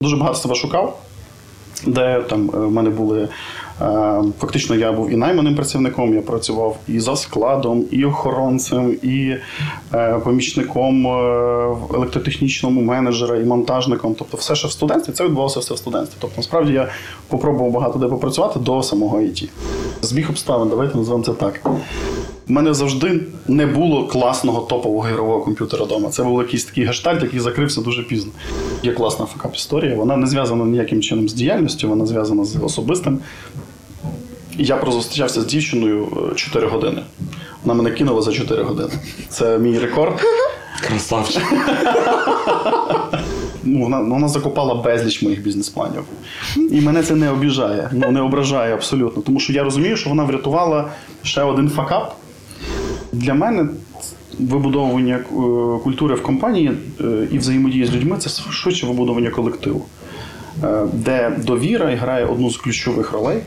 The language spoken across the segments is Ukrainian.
Дуже багато себе шукав, де там е, в мене були. е, Фактично, я був і найманим працівником, я працював і за складом, і охоронцем, і е, помічником електротехнічному менеджера, і монтажником. Тобто, все, що в студентстві, це відбувалося все в студентстві. Тобто, насправді я попробував багато де попрацювати до самого ІТ. Збіг обставин, давайте називаємо це так. У мене завжди не було класного топового ігрового комп'ютера вдома. Це був якийсь такий гештальт, який закрився дуже пізно. Є класна факап-історія. Вона не зв'язана ніяким чином з діяльністю, вона зв'язана з особистим. Я прозустрічався з дівчиною 4 години. Вона мене кинула за 4 години. Це мій рекорд. Красавчик. Ну, вона, вона закопала безліч моїх бізнес-планів. І мене це не обіжає, ну не ображає абсолютно. Тому що я розумію, що вона врятувала ще один факап. Для мене вибудовування е, культури в компанії е, і взаємодії з людьми це швидше вибудовування колективу, е, де довіра грає одну з ключових ролей.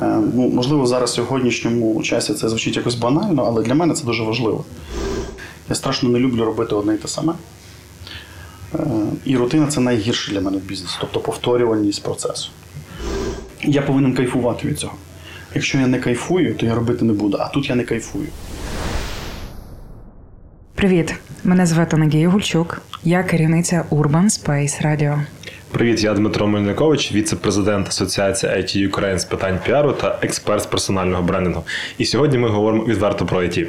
Ну, можливо, зараз в сьогоднішньому часі це звучить якось банально, але для мене це дуже важливо. Я страшно не люблю робити одне і те саме. І рутина це найгірше для мене в бізнесі, тобто повторювальність процесу. Я повинен кайфувати від цього. Якщо я не кайфую, то я робити не буду, а тут я не кайфую. Привіт, мене звати Надія Гульчук. Я керівниця Urban Space Radio. Привіт, я Дмитро Мельникович, віце-президент Асоціації IT Ukraine з питань піару та експерт з персонального брендингу. І сьогодні ми говоримо відверто про IT.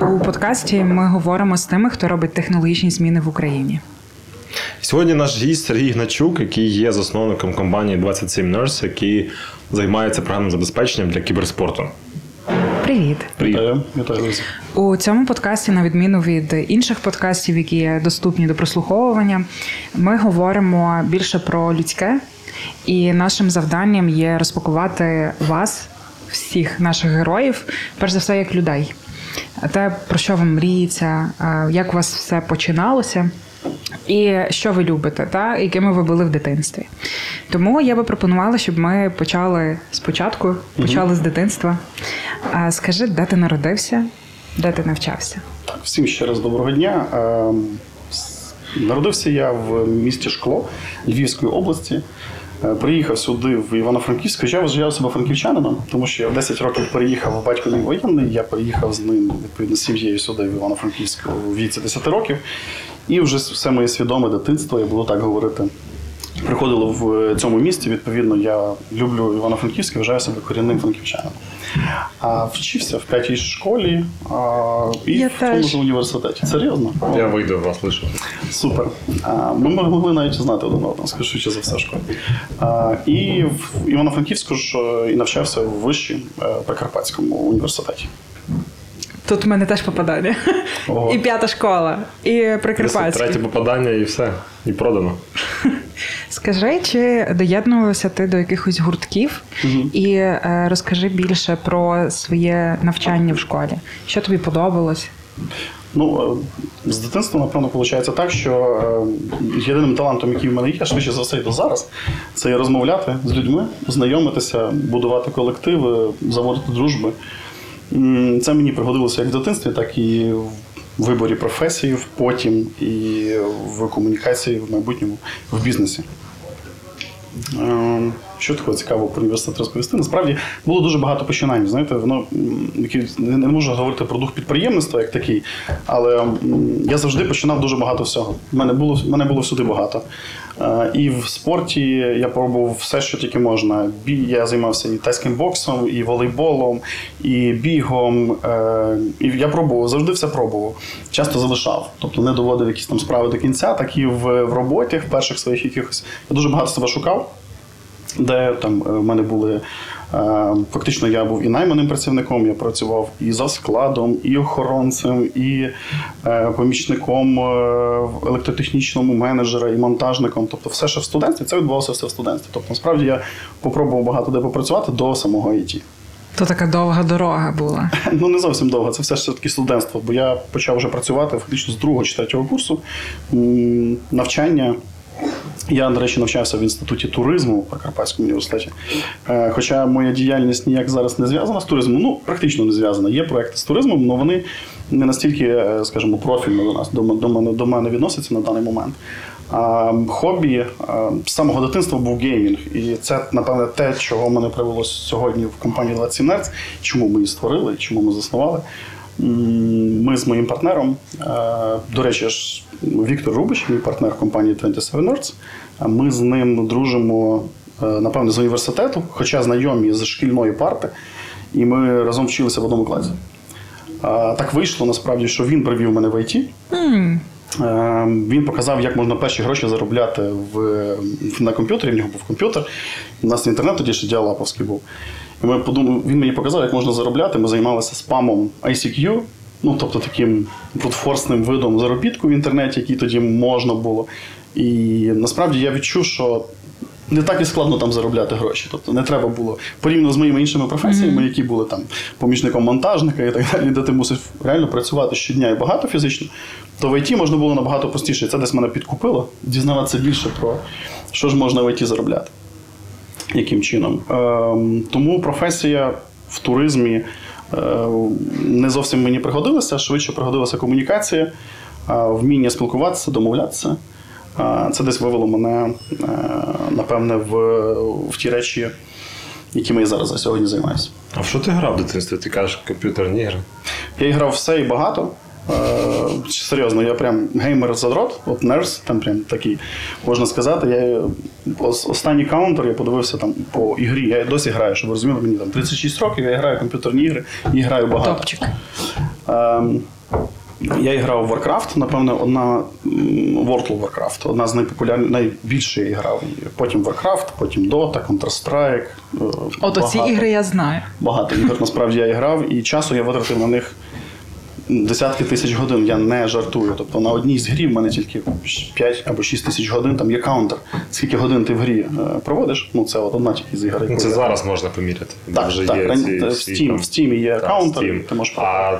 У подкасті ми говоримо з тими, хто робить технологічні зміни в Україні. Сьогодні наш гість Сергій Гначук, який є засновником компанії 27 Nurse, який займається програмним забезпеченням для кіберспорту. Привіт! Привіт. Вітаю. У цьому подкасті, на відміну від інших подкастів, які є доступні до прослуховування, ми говоримо більше про людське, і нашим завданням є розпакувати вас, всіх наших героїв, перш за все, як людей. Те, про що вам мріється, е, як у вас все починалося. І що ви любите, та якими ви були в дитинстві. Тому я би пропонувала, щоб ми почали спочатку, почали з дитинства. А скажи, де ти народився, де ти навчався? Так, всім ще раз доброго дня. Ем, Народився я в місті Шкло Львівської області. Е, Приїхав сюди в Івано-Франківськ. Я вважаю себе франківчанином, тому що я в 10 років переїхав, батько мій воєнний. Я переїхав з ним відповідно з сім'єю сюди в Івано-Франківськ у віці 10 років. І вже все моє свідоме дитинство, я буду так говорити, приходило в цьому місті. Відповідно, я люблю Івано-Франківськ і вважаю себе корінним франківчанином. А вчився в п'ятій школі а, і Я в тому ж університеті. Серйозно? Я вийду вас лише. Супер. А, ми могли навіть знати один одного, скажу за все в школі. А, і в Івано-Франківську ж е, і навчався в вищій е, Прикарпатському університеті. Тут в мене теж попадання. Ого. І п'ята школа, і Прикарпатська. Третє попадання і все. І продано. Скажи, чи доєднувався ти до якихось гуртків і е, розкажи більше про своє навчання в школі. Що тобі подобалось? Ну, е, з дитинства, напевно, виходить так, що е, єдиним талантом, який в мене є, швидше за все до зараз, це розмовляти з людьми, знайомитися, будувати колективи, заводити дружби. Це мені пригодилося як в дитинстві, так і в виборі професії, в потім і в комунікації в майбутньому в бізнесі. Ем, Що такого цікавого про університет розповісти? Насправді було дуже багато починань. Знаєте, воно не можу говорити про дух підприємництва як такий, але я завжди починав дуже багато всього. У мене було мене було всюди багато. Е, І в спорті я пробував все, що тільки можна. Я займався і тайським боксом, і волейболом, і бігом. Е, І я пробував, завжди все пробував. Часто залишав. Тобто не доводив якісь там справи до кінця, так і в, в роботі, в перших своїх якихось. Я дуже багато себе шукав де там е, в мене були. Е, Фактично, я був і найманим працівником, я працював і за складом, і охоронцем, і е, помічником е, електротехнічному менеджера, і монтажником. Тобто, все, що в студентстві, це відбувалося все в студентстві. Тобто, насправді я попробував багато де попрацювати до самого ІТ. То така довга дорога була. Ну, не зовсім довго, це все ж таки студентство, бо я почав вже працювати фактично з другого чи третього курсу. Навчання Я, до речі, навчався в інституті туризму в Карпатському університеті. Е, Хоча моя діяльність ніяк зараз не зв'язана з туризмом, ну практично не зв'язана. Є проекти з туризмом, але вони не настільки, е, скажімо, профільно до нас до, мене до мене відносяться на даний момент. Хобі е, з самого дитинства був геймінг, і це напевне те, чого мене привело сьогодні в компанії 27 Nerds, чому ми її створили, чому ми заснували. Ми з моїм партнером, е, до речі, ж Віктор Рубич, мій партнер компанії 27 Nerds, е, Ми з ним дружимо, е, напевно, з університету, хоча знайомі з шкільної парти, і ми разом вчилися в одному класі. Так вийшло насправді, що він привів мене в ІТ. Е, Він показав, як можна перші гроші заробляти в- на комп'ютері. В нього був комп'ютер. У нас інтернет тоді ще діалаповський був. І ми подумали, він мені показав, як можна заробляти. Ми займалися спамом ICQ, ну тобто таким брутфорсним видом заробітку в інтернеті, який тоді можна було. І насправді я відчув, що не так і складно там заробляти гроші. Тобто не треба було порівняно з моїми іншими професіями, які були там помічником монтажника і так далі, де ти мусив реально працювати щодня і багато фізично, то в ІТ можна було набагато простіше. Це десь мене підкупило, дізнаватися більше про що ж можна в ІТ заробляти. Яким чином? Ем, тому професія в туризмі е, не зовсім мені пригодилася, швидше пригодилася комунікація, е, вміння спілкуватися, домовлятися. Е, Це десь вивело мене, напевне, в, в ті речі, якими я зараз сьогодні займаюся. А в що ти грав в дитинстві? Ти кажеш комп'ютерні ігри? Я грав все і багато. Е, серйозно, я прям геймер задрот, от nerds, там прям такий, можна сказати. Я останній counter я подивився там по ігрі. Я досі граю, щоб ви розуміли, мені там 36 років, я граю в комп'ютерні ігри і граю багато. Топчик. Ем, я грав в Warcraft, напевно, одна World of Warcraft, одна з найпопулярніших, найбільше я грав. Потім Warcraft, потім Dota, Counter-Strike. е, От оці ігри я знаю. Багато ігор насправді я грав, і часу я витратив на них десятки тисяч годин. Я не жартую. Тобто на одній з грі в мене тільки 5 або 6 тисяч годин, там є counter. Скільки годин ти в грі е, проводиш? Ну це от одна тільки з ігор. Ну, це зараз можна поміряти. Так, Вже так, є ран- ці в всі Steam, там- в Steam є Так, counter, Steam. ти можеш А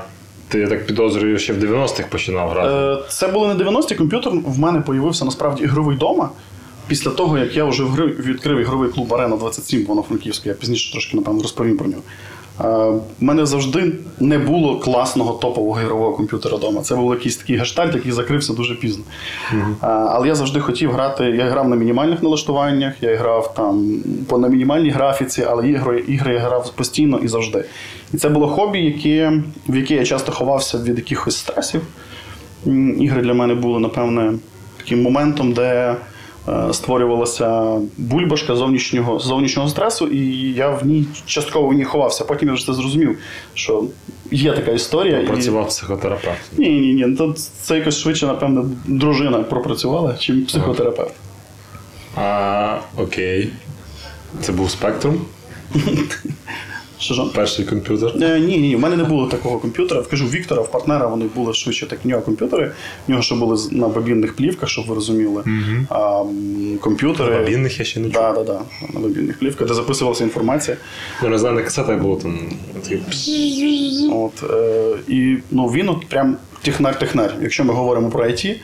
ти, я так підозрюю, ще в 90-х починав грати. Е, Це були не 90-ті комп'ютер. В мене появився насправді ігровий дома. Після того, як я вже відкрив ігровий клуб Арена 27 воно франківське я пізніше трошки, напевно, розповім про нього. Е, У мене завжди не було класного топового ігрового комп'ютера вдома. Це був якийсь такий гештальт, який закрився дуже пізно. Е, Але я завжди хотів грати. Я грав на мінімальних налаштуваннях, я грав там по на мінімальній графіці, але ігри, ігри я грав постійно і завжди. І це було хобі, яке, в яке я часто ховався від якихось стресів. Ігри для мене були, напевне, таким моментом, де е, створювалася бульбашка зовнішнього, зовнішнього стресу, і я в ній частково в ній ховався. Потім я вже це зрозумів, що є така історія. І... Працював психотерапевтом. Ні, ні, ні. Тут це якось швидше, напевно, дружина пропрацювала, чим психотерапевт. А, окей. Це був спектрум, Що ж? перший комп'ютер. Е, Ні, ні, в мене не було такого комп'ютера. Кажу, в Віктора, в партнера вони були швидше так в нього комп'ютери. В нього ще були на бобінних плівках, щоб ви розуміли. А, комп'ютери. На бобінних я ще не чув. Так, так, так. На бобінних плівках, де записувалася інформація. Ну, не знаю, на касетах було там. От, е, і ну, він от прям технар-технар. Якщо ми говоримо про IT,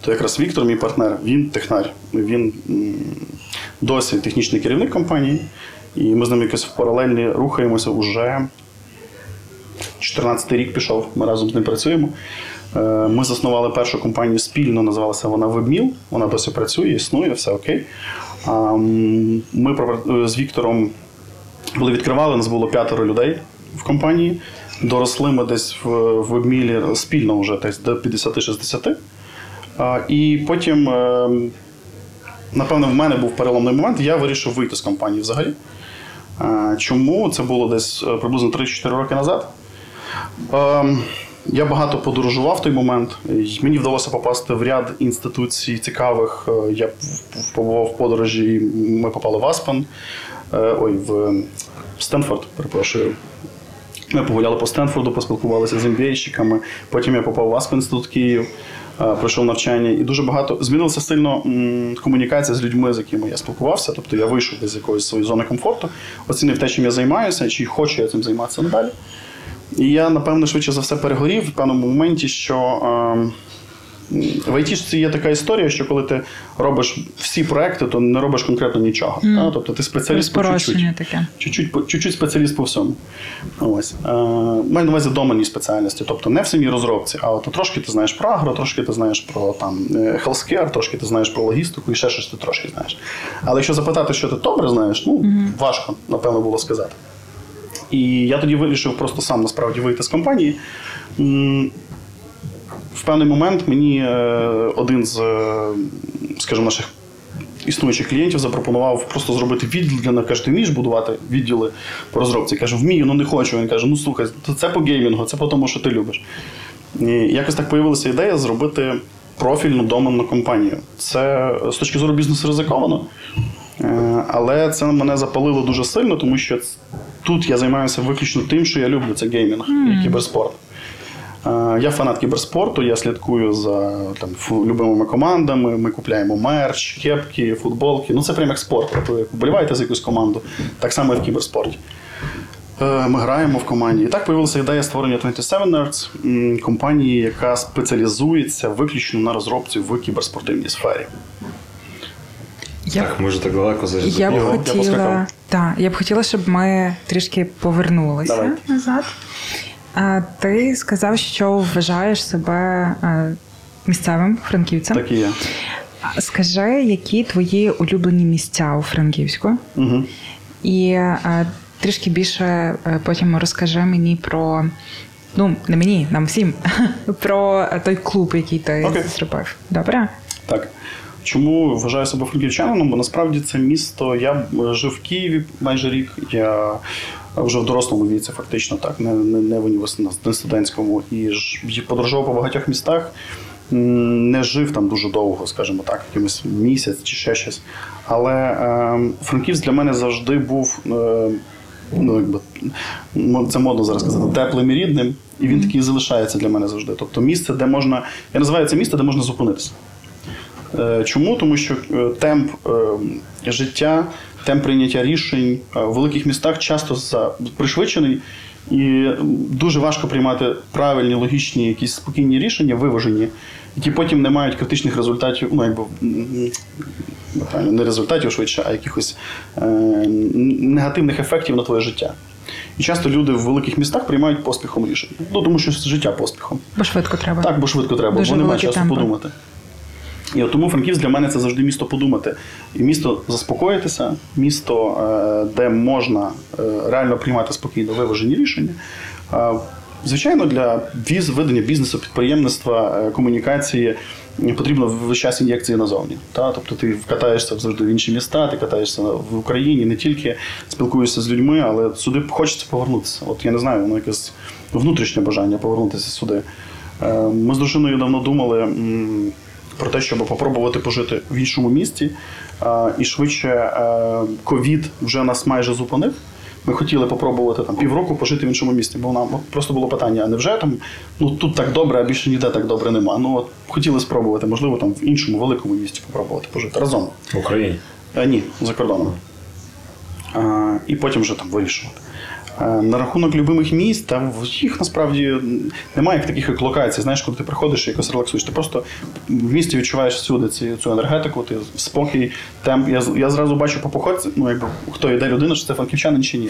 то якраз Віктор, мій партнер, він технар. Він досі технічний керівник компанії, і ми з ним якось в паралельні рухаємося уже 14-й рік пішов, ми разом з ним працюємо. Е, Ми заснували першу компанію спільно, називалася вона WebMill. Вона досі працює, існує, все окей. Ми з Віктором коли відкривали, у нас було п'ятеро людей в компанії. Доросли ми десь в, в обмілі спільно вже десь до 50-60. І потім, е, напевно, в мене був переломний момент, я вирішив вийти з компанії взагалі. Чому? Це було десь е, приблизно 3-4 роки назад. Ем, Я багато подорожував в той момент. І Мені вдалося попасти в ряд інституцій цікавих. Е, Я побував в подорожі, ми попали в Аспен, ой, в Стенфорд, перепрошую. Ми погуляли по Стенфорду, поспілкувалися з MBA-щиками. Потім я попав в Аспен інститут Київ, е, пройшов навчання. І дуже багато змінилася сильно комунікація з людьми, з якими я спілкувався. Тобто я вийшов із якоїсь своєї зони комфорту, оцінив те, чим я займаюся, чи хочу я цим займатися надалі. І я, напевно, швидше за все перегорів в певному моменті, що ем, в IT є така історія, що коли ти робиш всі проекти, то не робиш конкретно нічого. Та? Тобто ти спеціаліст по чуть-чуть. Таке. Чуть-чуть, чуть-чуть спеціаліст по всьому. Ось. Е, маю на увазі доменні спеціальності. Тобто не в самій розробці, а от трошки ти знаєш про агро, трошки ти знаєш про там, healthcare, трошки ти знаєш про логістику і ще щось ти трошки знаєш. Але якщо запитати, що ти добре знаєш, ну важко, напевно, було сказати. І я тоді вирішив просто сам насправді вийти з компанії. В певний момент мені е, один з, е, скажімо, наших існуючих клієнтів запропонував просто зробити відділ для мене. Каже, ти вмієш будувати відділи по розробці? Я кажу, вмію, ну не хочу. Він каже: ну слухай, це по геймінгу, це по тому, що ти любиш. І якось так появилася ідея зробити профільну доменну компанію. Це з точки зору бізнесу ризиковано, е, але це мене запалило дуже сильно, тому що тут я займаюся виключно тим, що я люблю, це геймінг і кіберспорт. Е, Я фанат кіберспорту, я слідкую за там, фу- любимими командами. Ми купляємо мерч, кепки, футболки. Ну це прям як спорт. Тобто, вболіваєте за якусь команду, так само і в кіберспорті. Е, Ми граємо в команді. І так появилася ідея створення 27 Nerds, компанії, яка спеціалізується виключно на розробці в кіберспортивній сфері. Я, Так, ми вже так далеко зайшли. я б Його, я хотіла. поскакав. Я б хотіла, щоб ми трішки повернулися Давайте. назад. Ти сказав, що вважаєш себе е, місцевим франківцем. Так і є. Скажи, які твої улюблені місця у Франківську? Угу. І е, трішки більше е, потім розкажи мені про. Ну, не мені, нам всім, про той клуб, який ти Окей. зробив. Добре? Так. Чому вважаю себе франківчанином? Бо насправді це місто. Я жив в Києві майже рік. Я вже в дорослому віці, фактично так, не, не, не в університеті, не студентському. І ж подорожував по багатьох містах. Не жив там дуже довго, скажімо так, якимось місяць чи ще щось. Але е, Франківськ для мене завжди був. Е, Ну, якби, це модно зараз казати, теплим і рідним, і він такий залишається для мене завжди. Тобто місце, де можна. Я називаю це місце, де можна зупинитися. Е, Чому? Тому що е, темп е, життя, темп прийняття рішень е, в великих містах часто пришвидшений, і дуже важко приймати правильні, логічні, якісь спокійні рішення, виважені, які потім не мають критичних результатів, ну якби не результатів швидше, а якихось е, негативних ефектів на твоє життя. І часто люди в великих містах приймають поспіхом рішення. Ну тому що життя поспіхом. Бо швидко треба. Так, бо швидко треба, Дуже бо немає часу темпи. подумати. І от тому Франківськ для мене це завжди місто подумати. І місто заспокоїтися, місто, е, де можна е, реально приймати спокійно виважені рішення. Е, Звичайно, для віз, ведення бізнесу, підприємництва, комунікації потрібно весь час ін'єкції назовні. Та? Тобто ти катаєшся завжди в інші міста, ти катаєшся в Україні, не тільки спілкуєшся з людьми, але сюди хочеться повернутися. От я не знаю, воно якесь внутрішнє бажання повернутися сюди. Ми з дружиною давно думали про те, щоб попробувати пожити в іншому місті. І швидше е, ковід вже нас майже зупинив. Ми хотіли попробувати там півроку пожити в іншому місті, бо нам просто було питання: а невже там ну тут так добре, а більше ніде так добре нема. Ну от хотіли спробувати, можливо, там в іншому великому місті попробувати пожити разом. В Україні. Е, ні, за кордоном. Е, і потім вже там вирішувати. Е, На рахунок любимих місць, та їх насправді немає як таких як локацій. Знаєш, коли ти приходиш і якось релаксуєш. Ти просто в місті відчуваєш всюди ці, цю енергетику, ти спокій, темп. Я, я зразу бачу по походці, ну якби хто йде людина, чи це франківчанин чи ні.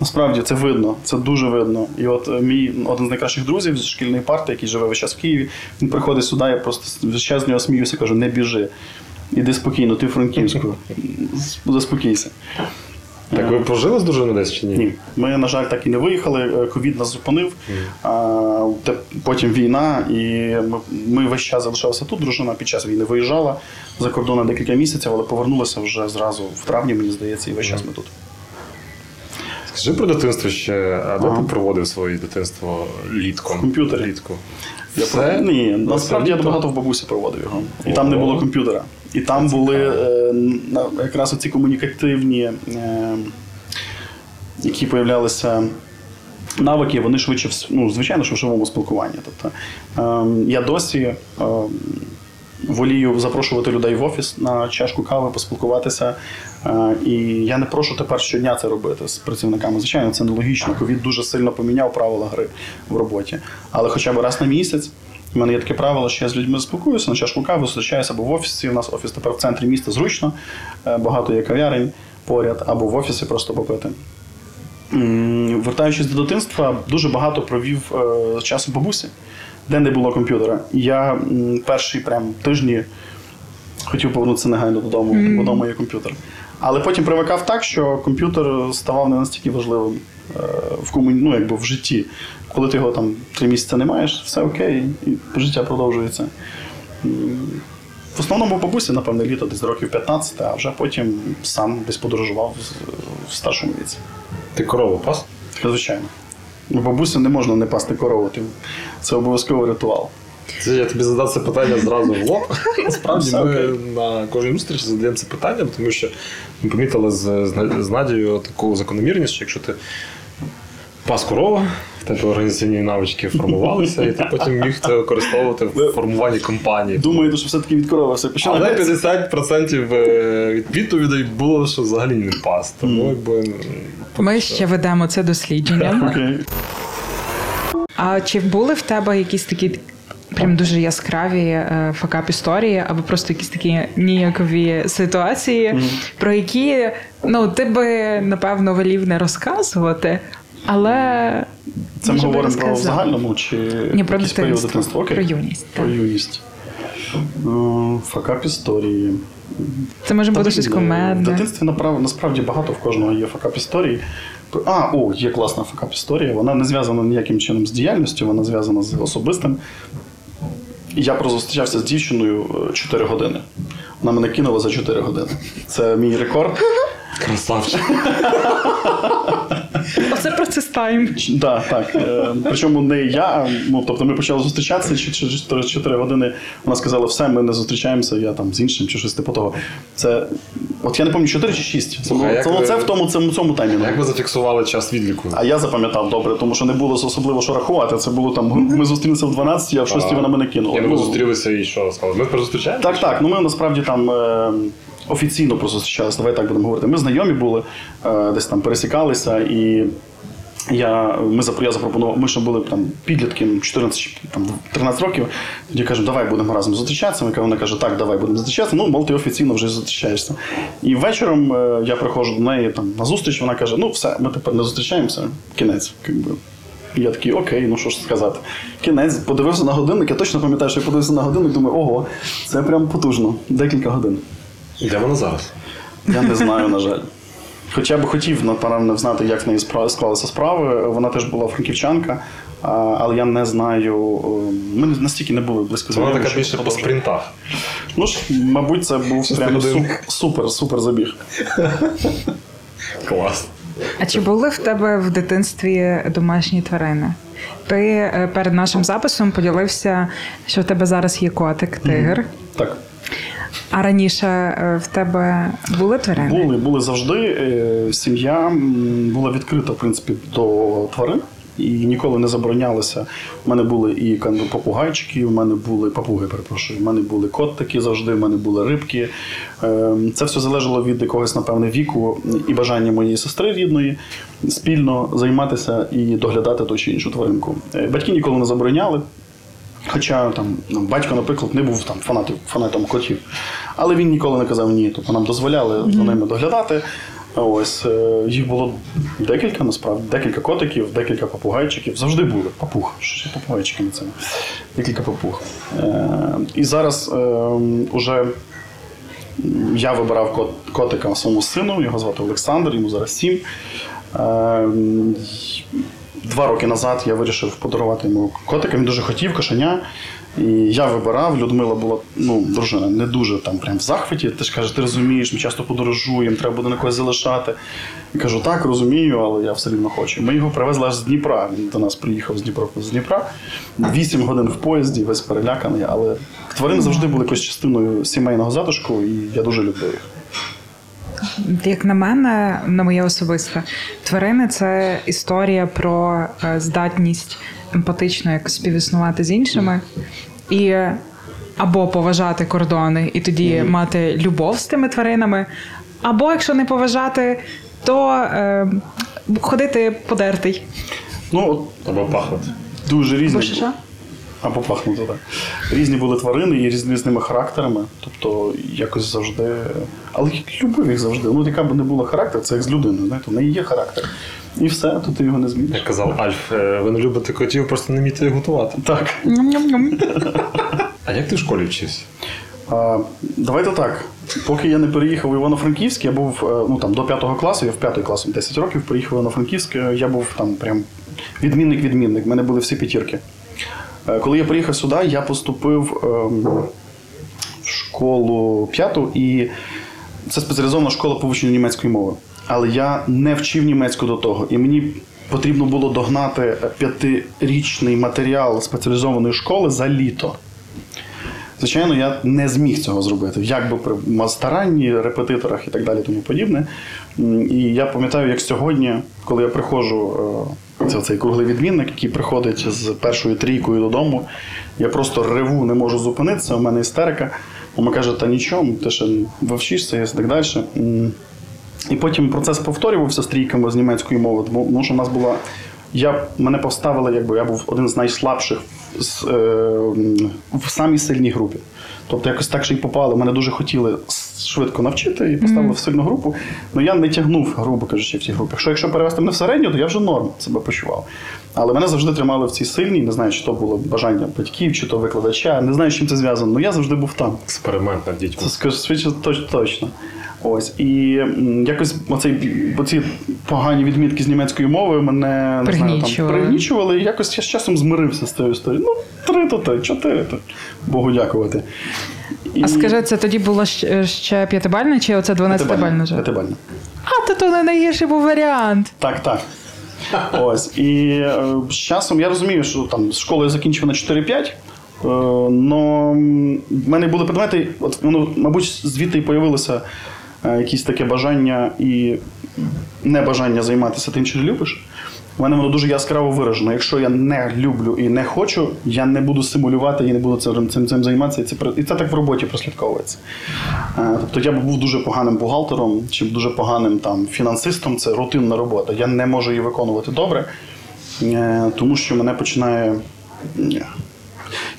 Насправді це видно, це дуже видно. І от е, мій один з найкращих друзів з шкільної парти, який живе весь час в Києві, він приходить сюди, я просто весь час з нього сміюся, кажу, не біжи. Іди спокійно, ти Франківську. Заспокійся. Так ви прожили з дружиною десь чи ні? Ні, ми, на жаль, так і не виїхали. Е, Ковід нас зупинив. А, потім війна, і ми, ми весь час залишалися тут. Дружина під час війни виїжджала за кордон на декілька місяців, але повернулася вже зразу в травні, мені здається, і весь час ми тут. Скажи про дитинство ще, а де Ага. ти проводив своє дитинство літком? В комп'ютері. Літку. Я Все? Ні, насправді я багато в бабусі проводив його. І там не було комп'ютера. І там були е, якраз оці комунікативні, е, які появлялися. Навики, вони швидше, ну, звичайно, що в живому спілкуванні. Тобто, е, я досі е, волію запрошувати людей в офіс на чашку кави, поспілкуватися. Е, і я не прошу тепер щодня це робити з працівниками. Звичайно, це нелогічно. Ковід дуже сильно поміняв правила гри в роботі. Але хоча б раз на місяць У мене є таке правило, що я з людьми спілкуюся, на чашку кави зустрічаюся або в офісі. У нас офіс тепер в центрі міста зручно, е, багато є кав'ярень поряд, або в офісі просто попити. Вертаючись до дитинства, дуже багато провів е, часу бабусі, де не було комп'ютера. Я перші прям тижні хотів повернутися негайно додому, бо вдома є комп'ютер. Але потім привикав так, що комп'ютер ставав не настільки важливим е, в комуні, ну, якби в житті. Коли ти його там три місяці не маєш, все окей, і життя продовжується. В основному бабусі, напевне, літо десь років 15, а вже потім сам десь подорожував в старшому віці. Ти корову пас? Звичайно. У бабусі не можна не пасти корову, це обов'язковий ритуал. Це я тобі задав це питання зразу в лоб. Насправді ми на кожній зустрічі задаємо це питання, тому що ми помітили з, з Надією таку закономірність, що якщо ти пас корова, в тебе організаційні навички формувалися, і ти потім міг це використовувати в формуванні компанії. Думаєте, що все-таки від корови все Але починається? 50% е, відповідей було, що взагалі не пас. Тому якби Ми ще ведемо це дослідження. Окей. А чи були в тебе якісь такі прям дуже яскраві е, факап історії, або просто якісь такі ніякові ситуації, про які ну ти би напевно волів не розказувати, але Це ми говоримо про в загальному чи Ні, про дитинство. дитинства? Окей. Про юність, Про так. юність. Е, Факап історії. Це може бути щось блін, В дитинстві направ- насправді багато в кожного є факап історії. А, о, є класна факап історія. Вона не зв'язана ніяким чином з діяльністю, вона зв'язана з особистим. Я прозустрічався з дівчиною 4 години. Вона мене кинула за 4 години. Це мій рекорд. красавчик. Оце процес тайм. Ч- Да, так. Е, Причому не я, а, ну тобто ми почали зустрічатися чи- через 4 години. Вона сказала, все, ми не зустрічаємося, я там з іншим чи щось типу того. Це. От я не пам'ятаю, 4 чи 6. Це, було, А як це, ви- в тому цьому, цьому таймінгу. Як ви зафіксували час відліку? А я запам'ятав добре, тому що не було особливо що рахувати. Це було там. Ми зустрілися в 12, а в 6 вона мене кинула. Я ми Ну, зустрілися і що сказали? Ми зустрічаємося? Так, так. Ну ми насправді там е, офіційно просто зустрічалися, давай так будемо говорити. Ми знайомі були, е, десь там пересікалися, і я, ми, я запропонував, ми ще були там підлітки, ну, 14 чи там, 13 років. Тоді кажемо, давай будемо разом зустрічатися. Вона каже, так, давай будемо зустрічатися. Ну, мол, ти офіційно вже зустрічаєшся. І вечором е, я приходжу до неї там, на зустріч, вона каже: ну все, ми тепер не зустрічаємося. Кінець. Якби. Я такий, окей, ну що ж сказати. Кінець, подивився на годинник. Я точно пам'ятаю, що я подивився на годинник, думаю, ого, це прям потужно. Декілька годин. Де вона зараз? Я не знаю, на жаль. Хоча б хотів, напевно, знати, як в неї склалися справи. Вона теж була франківчанка, але я не знаю. е, Ми настільки не були близько Вона така більше по спринтах. Ну ж, мабуть, це був прям годин. супер, супер забіг. Клас. А чи були в тебе в дитинстві домашні тварини? Ти е, перед нашим записом поділився, що в тебе зараз є котик, тигр. Так. А раніше е, в тебе були тварини? Були, були завжди. Е, Сім'я була відкрита, в принципі, до тварин. І ніколи не заборонялося. У мене були і попугайчики, у мене були папуги, перепрошую. У мене були котики завжди, у мене були рибки. Е, Це все залежало від якогось, напевне, віку і бажання моєї сестри рідної спільно займатися і доглядати ту чи іншу тваринку. Е, Батьки ніколи не забороняли. Хоча там ну, батько, наприклад, не був там фанатів, фанатом котів. Але він ніколи не казав ні. Тобто нам дозволяли за ними доглядати. Ось е, їх було декілька, насправді, декілька котиків, декілька попугайчиків. Завжди були. Папуг. Що ж попугайчиками це? Декілька папуг. Е, і зараз е, уже я вибирав кот- котика своєму сину, його звати Олександр, йому зараз сім. Е, Два роки назад я вирішив подарувати йому котика. Він дуже хотів кошеня. І я вибирав. Людмила була, ну, дружина, не дуже там прям в захваті. Ти ж каже, ти розумієш, ми часто подорожуємо, треба буде на когось залишати. Я кажу, так, розумію, але я все рівно хочу. Ми його привезли аж з Дніпра. Він до нас приїхав з Дніпра з Дніпра. Вісім годин в поїзді, весь переляканий. Але тварини завжди були якоюсь частиною сімейного затишку, і я дуже люблю їх. Як на мене, на моє особисте, тварини це історія про е, здатність емпатично якось співіснувати з іншими і або поважати кордони, і тоді мати любов з тими тваринами, або якщо не поважати, то е, ходити подертий. Ну, Або пахнути. дуже різні. Бо що? Або пахнути, так. Різні були тварини і різ- різними характерами. Тобто якось завжди. Але любив їх завжди. Ну, яка б не була характер, це як з людиною. Знаєте, в неї є характер. І все, то ти його не зміниш. Як казав Альф, е, ви не любите котів, просто не вмієте їх готувати. Так. А як ти в школі вчився? А, давайте так. Поки я не переїхав у Івано-Франківськ, я був е, ну, там, до п'ятого класу, я в п'ятий клас 10 років приїхав в Івано-Франківськ, е, я був там прям відмінник-відмінник, в мене були всі п'ятірки. Е, Коли я приїхав сюди, я поступив ем, в школу п'яту, і це спеціалізована школа по німецької мови. Але я не вчив німецьку до того, і мені потрібно було догнати п'ятирічний матеріал спеціалізованої школи за літо. Звичайно, я не зміг цього зробити, як би при старанні, репетиторах і так далі, тому подібне. І я пам'ятаю, як сьогодні, коли я приходжу, е, це цей круглий відмінник, який приходить з першою трійкою додому, я просто реву, не можу зупинитися, у мене істерика. Мама каже, та нічого, ти ще вивчишся і так далі. І потім процес повторювався з трійками з німецької мови, тому що в нас була. Я, мене поставили, якби я був один з найслабших з, е, в самій сильній групі. Тобто якось так що й попало. Мене дуже хотіли швидко навчити і поставили в сильну групу. але я не тягнув, грубо кажучи, в цій групі. Якщо, якщо перевести мене в середню, то я вже норм себе почував. Але мене завжди тримали в цій сильній. Не знаю, чи то було бажання батьків, чи то викладача. Не знаю, з чим це зв'язано. але я завжди був там. Експеримент над дітьми. Це скажу точно. Ось. І якось оцей, оці погані відмітки з німецької мови мене не знаю, там, Пригнічували. І якось я з часом змирився з цією історією. Ну, три то те, чотири то. Богу дякувати. І... А скажи, це тоді було ще, ще п'ятибальне, чи оце 12-бальне вже? П'ятибальне. А, то то не найгірший був варіант. Так, так. Ось. І е, з часом я розумію, що там з школи я закінчив на 4-5. Но в мене були предмети, от воно, мабуть, звідти і появилося е, якесь таке бажання і небажання займатися тим, що любиш. У мене воно дуже яскраво виражено. Якщо я не люблю і не хочу, я не буду симулювати і не буду цим, цим, цим займатися. І це, і це так в роботі прослідковується. Е, Тобто я був дуже поганим бухгалтером чи дуже поганим там, фінансистом, це рутинна робота. Я не можу її виконувати добре, е, тому що мене починає.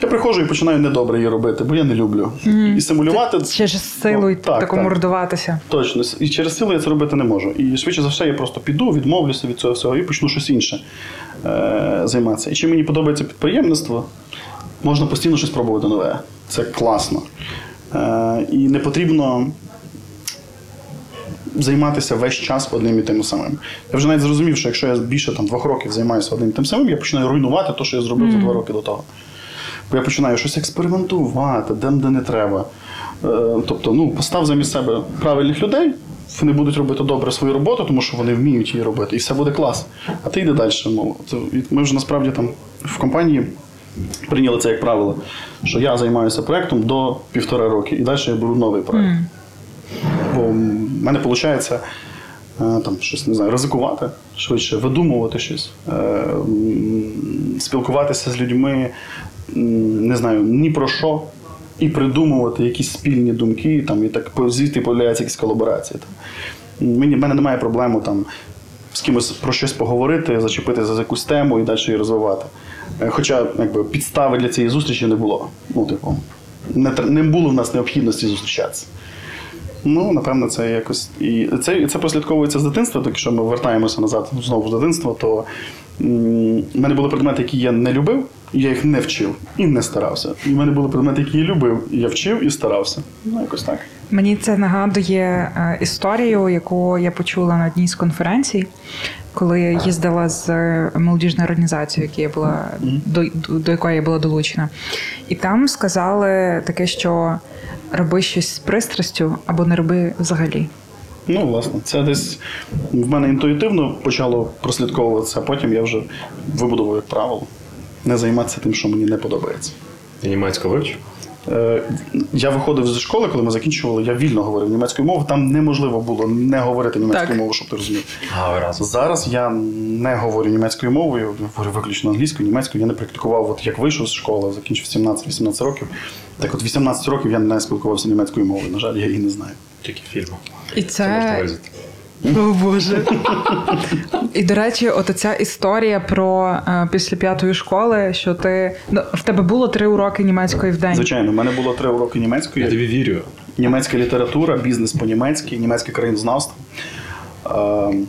Я приходжу і починаю недобре її робити, бо я не люблю. І симулювати. Через силу Ну, так, таку так. мордуватися. Точно. І через силу я це робити не можу. І швидше за все я просто піду, відмовлюся від цього всього і почну щось інше е- займатися. І чим мені подобається підприємництво, можна постійно щось пробувати нове. Це класно. Е- і не потрібно займатися весь час одним і тим самим. Я вже навіть зрозумів, що якщо я більше там, двох років займаюся одним і тим самим, я починаю руйнувати те, що я зробив за два роки до того. Бо я починаю щось експериментувати, де, де не треба. Е, тобто, ну, постав замість себе правильних людей, вони будуть робити добре свою роботу, тому що вони вміють її робити, і все буде клас. А ти йди далі. Ну, ми вже насправді там в компанії прийняли це як правило, що я займаюся проектом до півтора роки, і далі я беру новий проект. Бо в мене виходить там щось не знаю, ризикувати швидше, видумувати щось, е, спілкуватися з людьми, не знаю, ні про що, і придумувати якісь спільні думки, там, і так звідти появляються якісь колаборації. Там. Мені, в мене немає проблеми там, з кимось про щось поговорити, зачепити за якусь тему і далі її розвивати. Е, Хоча якби, підстави для цієї зустрічі не було. Ну, типу, не, не було в нас необхідності зустрічатися. Ну, напевно, це якось. І це, це прослідковується з дитинства, так якщо ми вертаємося назад знову в дитинство, то в мене були предмети, які я не любив, я їх не вчив і не старався. І в мене були предмети, які я любив, і я вчив і старався. Ну, якось так. Мені це нагадує е, історію, яку я почула на одній з конференцій, коли я їздила з е, молодіжною організацією, я була до, до якої я була долучена. І там сказали таке, що роби щось з пристрастю або не роби взагалі. Ну, власне, це десь в мене інтуїтивно почало прослідковуватися, а потім я вже вибудував як правило не займатися тим, що мені не подобається. Я німецьку вивчив. Е, Я виходив зі школи, коли ми закінчували, я вільно говорив німецькою мовою. Там неможливо було не говорити німецькою мовою, щоб ти розумів. А. Зараз я не говорю німецькою мовою, говорю виключно англійською, німецькою. Я не практикував, от як вийшов з школи, закінчив 17-18 років. Так от 18 років я не спілкувався німецькою мовою. На жаль, я її не знаю. Тільки фільми. І Це. О Боже. І до речі, от ця історія про е, після п'ятої школи, що ти ну, в тебе було три уроки німецької в день. Звичайно, в мене було три уроки Я німецької, тобі вірю. німецька література, бізнес по-німецьки, німецьке країнознавство. Ем,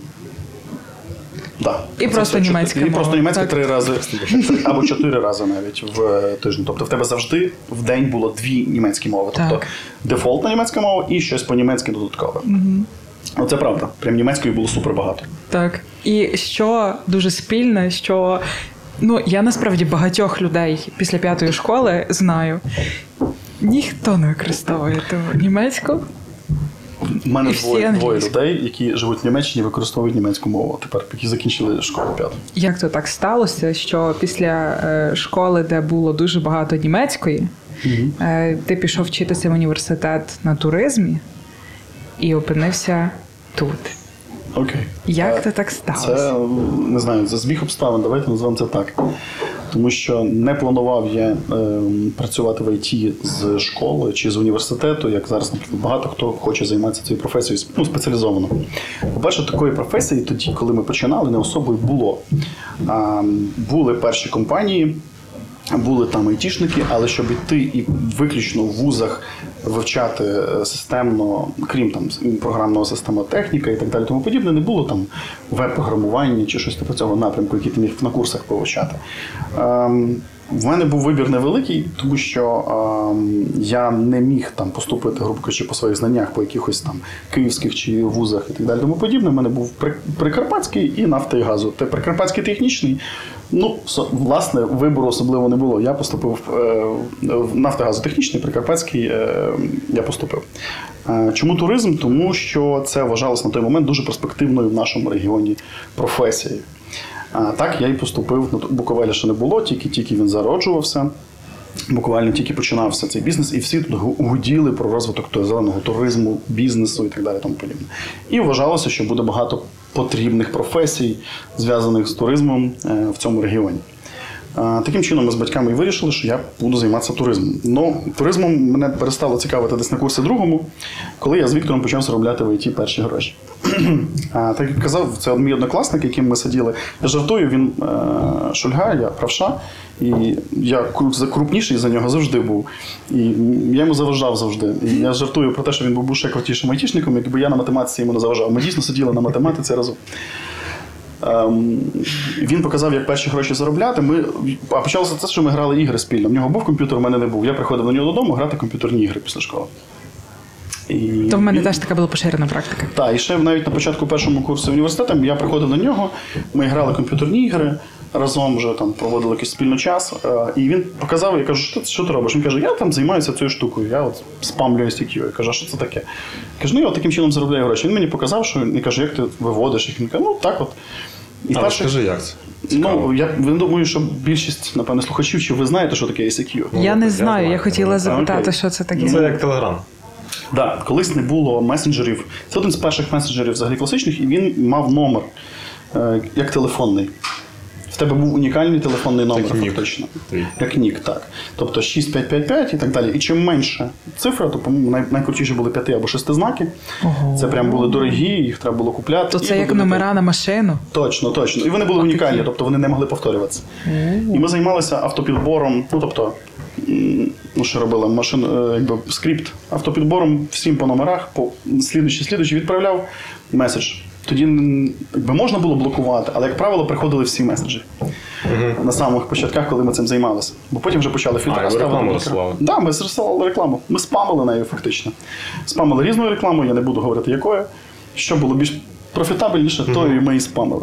да. І Це просто все німецька чотири- І мова, просто німецька так. три рази або чотири рази навіть в е, тиждень. Тобто в тебе завжди в день було дві німецькі мови. Тобто Так. дефолтна німецька мова і щось по-німецьки додаткове. Угу. Це правда. Прям німецької було супер багато. Так. І що дуже спільне, що ну я насправді багатьох людей після п'ятої школи знаю. Ніхто не використовує ту німецьку. У мене двоє, двоє людей, які живуть в Німеччині, використовують німецьку мову. Тепер які закінчили школу п'яту. Як то так сталося, що після е, школи, де було дуже багато німецької, е, ти пішов вчитися в університет на туризмі і опинився тут. Окей. Як Е, це так сталося? Це не знаю, це збіг обставин, давайте назвемо це так. Тому що не планував я е, працювати в ІТ з школи чи з університету, як зараз, наприклад, багато хто хоче займатися цією професією ну, спеціалізовано. По-перше, такої професії тоді, коли ми починали, не особо й було. А, були перші компанії. Були там айтішники, але щоб йти і виключно в вузах вивчати е, системно, крім там програмного системотехніка і так далі, тому подібне, не було там веб-програмування чи щось типу цього напрямку, який ти міг на курсах повивчати. Ем, в мене був вибір невеликий, тому що ем, я не міг там поступити, грубо кажучи, по своїх знаннях, по якихось там київських чи вузах і так далі. Тому подібне. У мене був При- Прикарпатський і нафта і газу. Те Прикарпатський технічний. Ну, власне, вибору особливо не було. Я поступив е, в нафтогазотехнічний, Прикарпатський е, я поступив. Е, Чому туризм? Тому що це вважалось на той момент дуже перспективною в нашому регіоні професією. Так, я і поступив. Ну, Буковеля ще не було, тільки тільки він зароджувався. Буквально тільки починався цей бізнес, і всі тут гуділи про розвиток зеленого туризму, бізнесу і так далі. Тому подібне. І вважалося, що буде багато потрібних професій, зв'язаних з туризмом е, в цьому регіоні. Таким чином, ми з батьками і вирішили, що я буду займатися туризмом. Ну, туризмом мене перестало цікавити десь на курсі другому, коли я з Віктором почав заробляти в ІТ перші гроші. Так як казав, це мій однокласник, яким ми сиділи. Я жартую, він е, шульга, я правша, і я крупніший за нього завжди був. І я йому заважав завжди. І я жартую про те, що він був ще крутішим айтішником, якби я на математиці йому не заважав. Ми дійсно сиділи на математиці разом. Ем, він показав, як перші гроші заробляти. Ми, а почалося це, що ми грали ігри спільно. В нього був комп'ютер, у мене не був. Я приходив до нього додому грати комп'ютерні ігри після школи. І То в мене теж така була поширена практика. так, і ще навіть на початку першого курсу університету я приходив до нього, ми грали комп'ютерні ігри, разом вже там проводили якийсь спільний час. е, І він показав, я кажу, що, ти- що ти робиш? Він каже, я там займаюся цією штукою, я от спамлю ICQ. Я кажу, а що це таке? Я кажу, ну я от таким чином заробляю гроші. Він мені показав, що він каже, як ти виводиш їх? Він каже, ну так от. І А перших- розкажи, як це? Ну, я думаю, що більшість, напевне, слухачів, чи ви знаєте, що таке ICQ? Ну, я не я знаю, я хотіла запитати, що це таке. Це як телеграм. Да, колись не було месенджерів. Це один з перших месенджерів взагалі класичних, і він мав номер е, як телефонний. В тебе був унікальний телефонний номер, Як нік. фактично. Твій. Як нік, так. Тобто 6555 і так далі. І чим менше цифра, то по-моєму най- найкрутіші були п'яти або шести знаки. Ого. Це прям були дорогі, їх треба було купляти. То І це як номера на машину. Точно, точно. І вони були унікальні, тобто вони не могли повторюватися. І ми займалися автопідбором, ну тобто, ну що робили, машин, е, якби скрипт автопідбором всім по номерах, по слідуючи, слідуючи відправляв меседж. Тоді якби можна було блокувати, але, як правило, приходили всі меседжі. На самих початках, коли ми цим займалися. Бо потім вже почали фільтри. Так, ставити розсилали? Да, ми зрисували рекламу. Ми спамили нею фактично. Спамили різною рекламою, я не буду говорити якою. Що було більш профітабельніше, то і ми і спамили.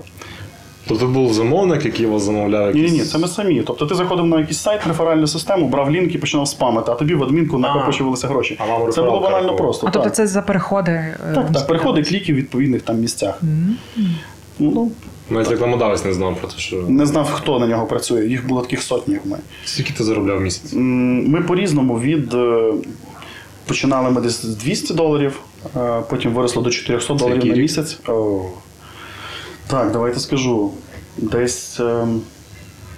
Тобто був замовник, який вас замовляв Ні, якісь... ні, ні, це ми самі. Тобто ти заходив на якийсь сайт, реферальну систему, брав лінк і починав спамити, а тобі в адмінку накопичувалися гроші. А вам Це було банально просто. А тобто це за переходи. е, Так, так, переходи кліки в відповідних там місцях. Ну, Навіть рекламодавець не знав про те, що. не знав, хто на нього працює. Їх було таких сотні, як ми. Скільки ти заробляв в місяць? Ми по-різному від. е, Починали ми десь з 200 доларів, е, потім виросло до 400 доларів на місяць. Так, давайте скажу. Десь ем,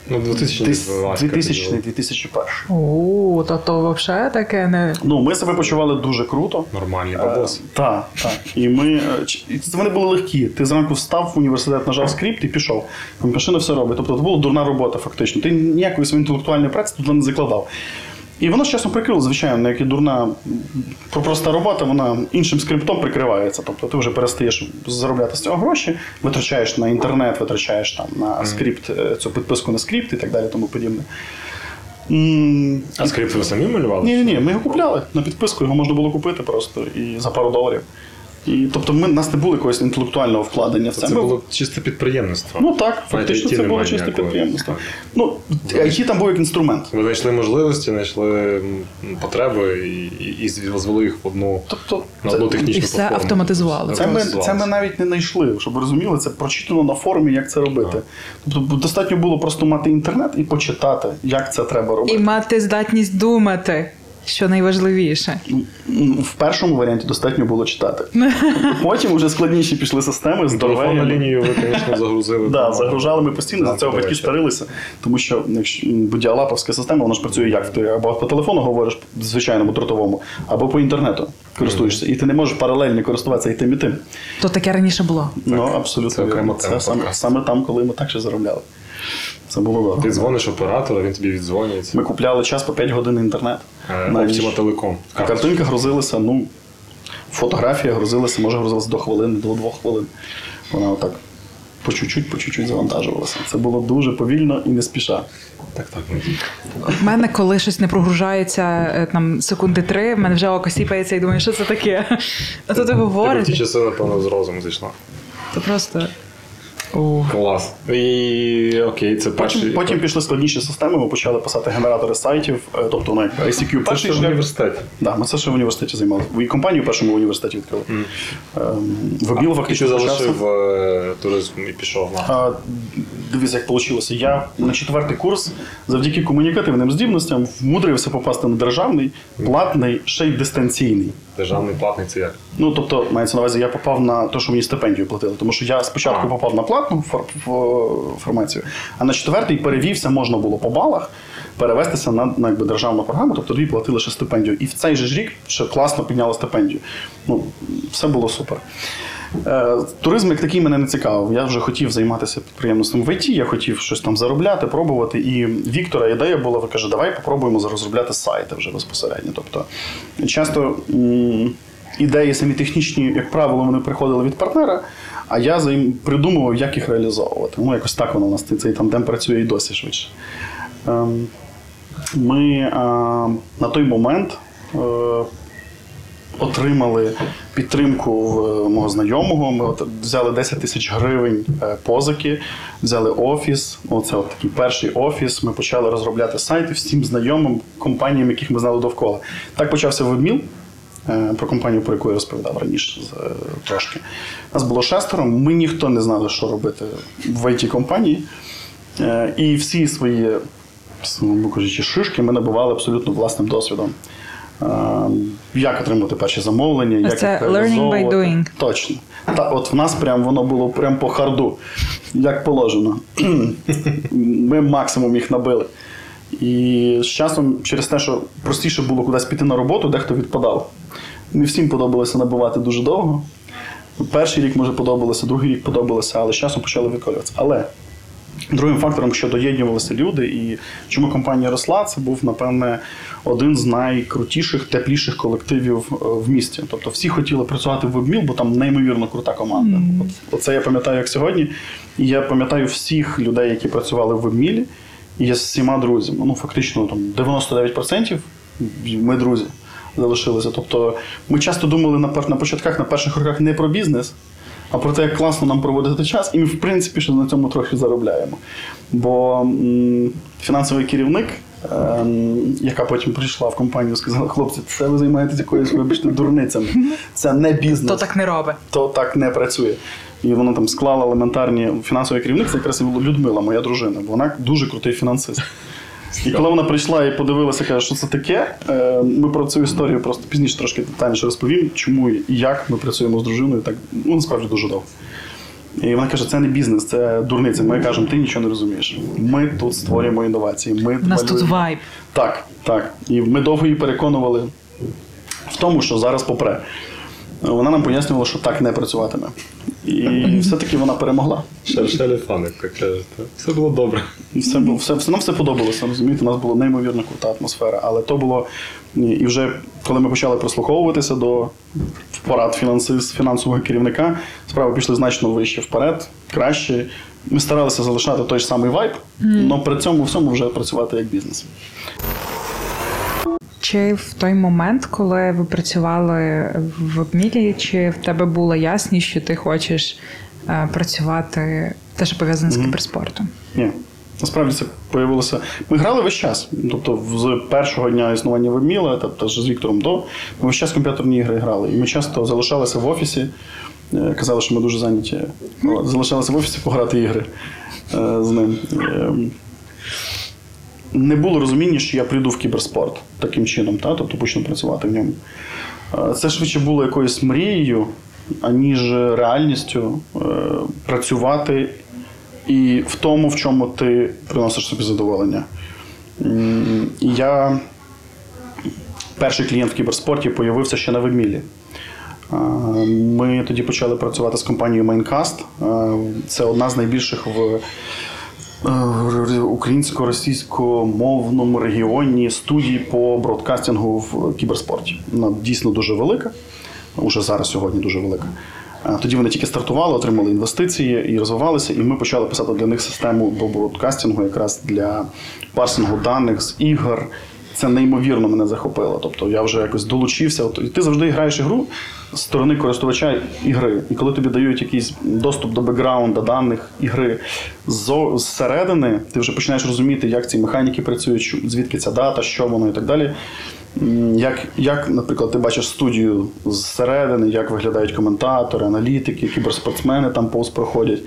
Ну, 2012 2000 2001 О, то то взагалі таке не. Ну, ми себе почували дуже круто. Нормальний бабос. Так, так. І ми е, вони були легкі. Ти зранку встав в університет, нажав скрипт і пішов. Машина все робить. Тобто це була дурна робота, фактично. Ти ніякої своєї інтелектуальної праці туди не закладав. І воно з часом прикрило, звичайно, як і дурна проста робота, вона іншим скриптом прикривається. Тобто ти вже перестаєш заробляти з цього гроші, витрачаєш на інтернет, витрачаєш там на скрипт, е, цю підписку на скрипт і так далі, тому подібне. А скрипт ви самі малювали? ні, ні, ні, ми його купляли на підписку, його можна було купити просто і за пару доларів. І, тобто ми, у нас не було якогось інтелектуального вкладення в це. Це Ми- було чисте підприємництво. Ну так, фактично IT це було чисте ніякого. підприємство. Так. Ну, IT там був як інструмент. Ви знайшли можливості, знайшли потреби і, і, і звели їх в одну, Тобто, на це, одну технічну І все платформу. автоматизували. це, ми, це ми навіть не знайшли, щоб ви розуміли, це прочитано на форумі, як це робити. Тобто достатньо було просто мати інтернет і почитати, як це треба робити. І мати здатність думати, що найважливіше. Ну, В першому варіанті достатньо було читати. Потім вже складніші пішли системи, Телефон здоровенні. на лінію ви, звісно, загрузили. Да, загружали ми постійно, за цього батьки старилися, тому що якщо бо діалаповська система, вона ж працює як ти або по телефону говориш звичайному дротовому, або по інтернету користуєшся. І ти не можеш паралельно користуватися і тим, і тим. То таке раніше було. Ну, абсолютно. Це саме, саме там, коли ми так ще заробляли. Це було добре. Ти дзвониш оператору, він тобі віддзвонюється. Ми купляли час по 5 годин інтернет. Е, На ніч. Optima картинка грузилася, ну, фотографія грузилася, може грузилася до хвилини, до двох хвилин. Вона отак по чуть-чуть, по чуть-чуть завантажувалася. Це було дуже повільно і не спіша. Так, так. В мене, коли щось не прогружається е, там секунди три, в мене вже око сіпається і думаю, що це таке. А то ти в ті часи, напевно, з розуму зійшла. то просто. О. Клас. І окей, це перший. Потім, потім пішли складніші системи, ми почали писати генератори сайтів, е, тобто як ICQ Це ще в університеті. Да, ми це ще в університеті займалися. І компанію в першому університеті відкрили. І ти фактично почався. залишив е, туризм і пішов на. А, Дивіться, як вийшло. Я на четвертий курс завдяки комунікативним здібностям вмудрився попасти на державний, платний, ще й дистанційний. Державний платний це як? Ну, тобто, мається на увазі, я попав на те, що мені стипендію платили. Тому що я спочатку А. попав на платну фор- формацію, а на четвертий перевівся, можна було по балах перевестися на, на якби, державну програму, тобто тобі платили ще стипендію. І в цей же ж рік ще класно підняли стипендію. Ну, все було супер. Е, туризм як такий мене не цікавив. Я вже хотів займатися підприємництвом в ІТ, я хотів щось там заробляти, пробувати. І Віктора ідея була, ви каже, давай попробуємо розробляти сайти вже безпосередньо. Тобто, часто ідеї самі технічні, як правило, вони приходили від партнера, а я придумував, як їх реалізовувати. Ну, якось так воно у нас цей тандем працює і досі швидше. Ем, Ми на той момент. Е, отримали підтримку в мого знайомого. Ми от взяли 10 тисяч гривень е, позики, взяли офіс. Оце от такий перший офіс. Ми почали розробляти сайти всім знайомим компаніям, яких ми знали довкола. Так почався вебміл. е, Про компанію, про яку я розповідав раніше е, трошки. Нас було шестеро, ми ніхто не знали, що робити в it компанії Е, І всі свої, кажучи, шишки ми набували абсолютно власним досвідом. Як отримати перші замовлення, як Це learning by doing. Точно. Та от в нас прям воно було прям по харду, як положено. Ми максимум їх набили. І з часом, через те, що простіше було кудись піти на роботу, дехто відпадав. Не всім подобалося набувати дуже довго. Перший рік може подобалося, другий рік подобалося, але з часом почали відколюватися. Але Другим фактором, що доєднувалися люди, і чому компанія росла, це був, напевне, один з найкрутіших, тепліших колективів е, в місті. Тобто всі хотіли працювати в вебміл, бо там неймовірно крута команда. От, оце я пам'ятаю як сьогодні. І я пам'ятаю всіх людей, які працювали в вебмілі, і я з всіма друзями. Ну, фактично, там 99% ми друзі залишилися. Тобто ми часто думали на, на початках, на перших роках не про бізнес. А про те, як класно нам проводити час, і ми, в принципі, ще на цьому трохи заробляємо. Бо м, фінансовий керівник, ем, яка потім прийшла в компанію, сказала: хлопці, це ви займаєтесь якоюсь, вибачте, дурницями. Це не бізнес, То так не робить. то так не працює. І вона там склала елементарні фінансовий керівник, це якраз і Людмила, моя дружина. бо Вона дуже крутий фінансист. І коли вона прийшла і подивилася, каже, що це таке, е, ми про цю історію просто пізніше трошки детальніше розповім, чому і як ми працюємо з дружиною так ну насправді дуже довго. І вона каже: це не бізнес, це дурниця. Ми кажемо, ти нічого не розумієш. Ми тут створюємо інновації. Ми У нас тут вайб. Так, так. І ми довго її переконували в тому, що зараз попре. Вона нам пояснювала, що так не працюватиме. І все-таки вона перемогла. Шершелі фани, як кажуть. Все було добре. І все, було- все, все, нам все подобалося, розумієте, у нас була неймовірно крута атмосфера. Але то було. І вже коли ми почали прислуховуватися до порад фінансового керівника, справи пішли значно вище вперед, краще. Ми старалися залишати той ж самий вайб, але при цьому всьому вже працювати як бізнес. Чи в той момент, коли ви працювали в обмілі, чи в тебе була ясність, що ти хочеш е, працювати те, що пов'язане з кіберспортом? Ні. Насправді це появилося. Ми грали весь час. Тобто, з першого дня існування Вебміла, тобто з Віктором до, ми весь час комп'ютерні ігри грали. І ми часто залишалися в офісі. е, Казали, що ми дуже зайняті. Залишалися в офісі пограти ігри е, з ним. Не було розуміння, що я прийду в кіберспорт таким чином, та? тобто почну працювати в ньому. Е, Це швидше було якоюсь мрією, аніж реальністю е, працювати і в тому, в чому ти приносиш собі задоволення. Я перший клієнт в кіберспорті появився ще на Вебмілі. Ми тоді почали працювати з компанією Maincast. Це одна з найбільших в е, українсько-російськомовному регіоні студій по бродкастингу в кіберспорті. Вона дійсно дуже велика. Уже зараз сьогодні дуже велика. Е, Тоді вони тільки стартували, отримали інвестиції і розвивалися, і ми почали писати для них систему по бродкастингу якраз для парсингу даних з ігор. Це неймовірно мене захопило. Тобто я вже якось долучився. От, і ти завжди граєш ігру сторони користувача ігри. І коли тобі дають якийсь доступ до бекграунда даних ігри зсередини, ти вже починаєш розуміти, як ці механіки працюють, звідки ця дата, що воно і так далі. Як, як, наприклад, ти бачиш студію зсередини, як виглядають коментатори, аналітики, кіберспортсмени там повз проходять.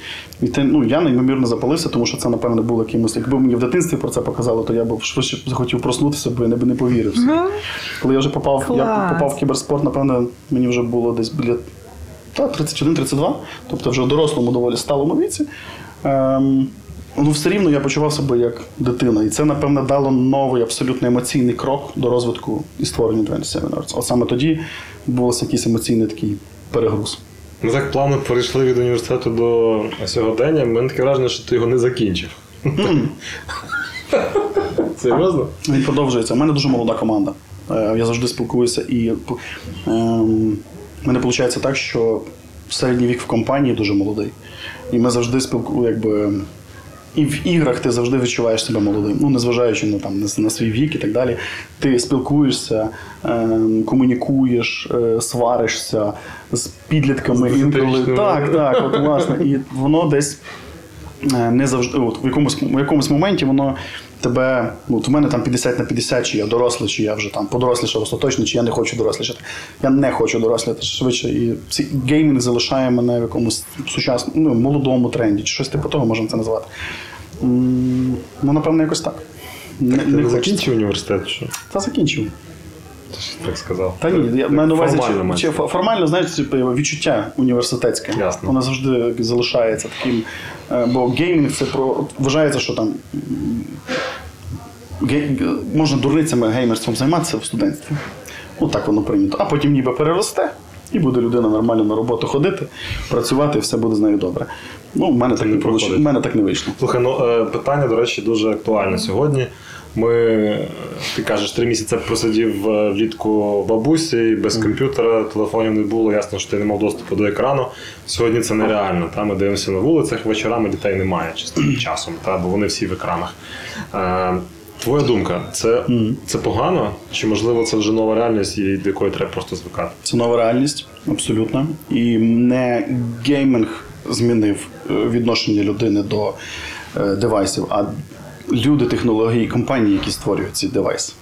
І ти, ну, я неймовірно запалився, тому що це, напевно, було якимось. Якби мені в дитинстві про це показали, то я б швидше захотів проснутися, бо я не, не повірив. собі. Коли я вже попав, я попав в кіберспорт, напевно, мені вже було десь біля та, 31-32, тобто вже в дорослому доволі сталому віці. Ем, ну, все рівно я почував себе як дитина. І це, напевно, дало новий абсолютно емоційний крок до розвитку і створення 27 Arts. От саме тоді відбувався якийсь емоційний такий перегруз. Ми так плавно перейшли від університету до сьогодення. Мене таке враження, що ти його не закінчив. Серйозно? Він продовжується. У мене дуже молода команда. Е, Я завжди спілкуюся і ем, в мене виходить так, що середній вік в компанії дуже молодий. І ми завжди спілкуємося, якби. І в іграх ти завжди відчуваєш себе молодим. Ну, незважаючи на, там, на, свій вік і так далі. Ти спілкуєшся, ем, комунікуєш, е, сваришся з підлітками. З інколи. Так, так, от власне. І воно десь е, не завжди, от в якомусь, в якомусь моменті воно тебе, ну, в мене там 50 на 50, чи я дорослий, чи я вже там подорослішав остаточно, чи я не хочу дорослішати. Я не хочу доросліти швидше. І ці геймінг залишає мене в якомусь сучасному, ну, молодому тренді, чи щось типу того можемо це назвати. М, Ну, напевно, якось так. Не, Ти не не закінчив університет? Що? Та закінчив. Ти ж так сказав. Та ні, я маю на увазі, формально чи, чи, формально, знаєш, типу, відчуття університетське. Ясно. Воно завжди залишається таким. е, Бо геймінг це про. Вважається, що там можна дурницями геймерством займатися в студентстві. От так воно прийнято. А потім ніби переросте, і буде людина нормально на роботу ходити, працювати, і все буде з нею добре. Ну, в мене так не, не вийшло. В мене так не вийшло. Слухай, ну е, питання, до речі, дуже актуальне сьогодні. Ми, е, ти кажеш, три місяці просидів е, влітку бабусі, без комп'ютера, телефонів не було, ясно, що ти не мав доступу до екрану. Сьогодні це нереально. Та? Ми дивимося на вулицях, вечорами дітей немає часом, та? бо вони всі в екранах. Твоя думка, це, це погано? Чи можливо це вже нова реальність, і до якої треба просто звикати? Це нова реальність, абсолютно. І не геймінг змінив е, відношення людини до е, девайсів, а люди, технології, компанії, які створюють ці девайси.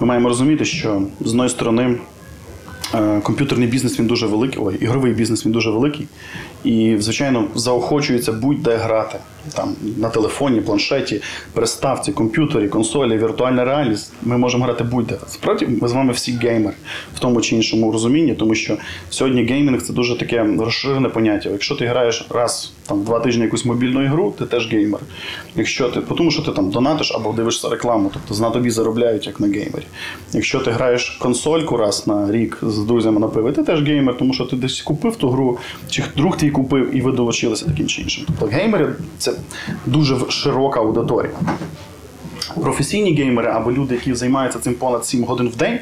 Ми маємо розуміти, що з одної сторони Е, Комп'ютерний бізнес він дуже великий, ой, ігровий бізнес він дуже великий. І, звичайно, заохочується будь-де грати. Там на телефоні, планшеті, приставці, комп'ютері, консолі, віртуальна реальність. Ми можемо грати будь-де. Справді, ми з вами всі геймери в тому чи іншому розумінні, тому що сьогодні геймінг це дуже таке розширене поняття. Якщо ти граєш раз там два тижні якусь мобільну ігру, ти теж геймер. Якщо ти, тому що ти там донатиш або дивишся рекламу, тобто на тобі заробляють як на геймері. Якщо ти граєш консольку раз на рік з друзями на пиво, ти теж геймер, тому що ти десь купив ту гру, чи друг твій купив, і ви долучилися таким чи іншим. Тобто геймери це дуже широка аудиторія. Професійні геймери або люди, які займаються цим понад 7 годин в день.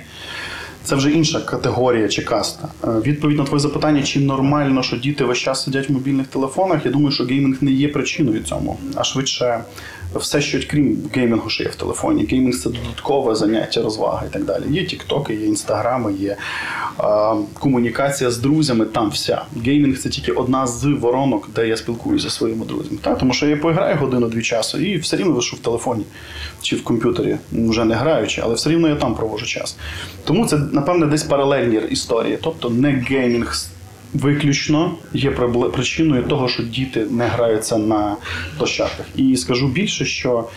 Це вже інша категорія чи каста. Е, Відповідь на твоє запитання, чи нормально, що діти весь час сидять в мобільних телефонах. Я думаю, що геймінг не є причиною цьому, а швидше все, що крім геймінгу, що є в телефоні. Геймінг це додаткове заняття, розвага і так далі. Є тіктоки, є інстаграми, є е, комунікація з друзями. Там вся геймінг це тільки одна з воронок, де я спілкуюся зі своїми друзями. Так, тому що я пограю годину-дві часу і все рівно лишу в телефоні чи в комп'ютері, вже не граючи, але все рівно я там провожу час. Тому це, напевне, десь паралельні історії. Тобто не геймінг виключно є причиною того, що діти не граються на площадках. І скажу більше, що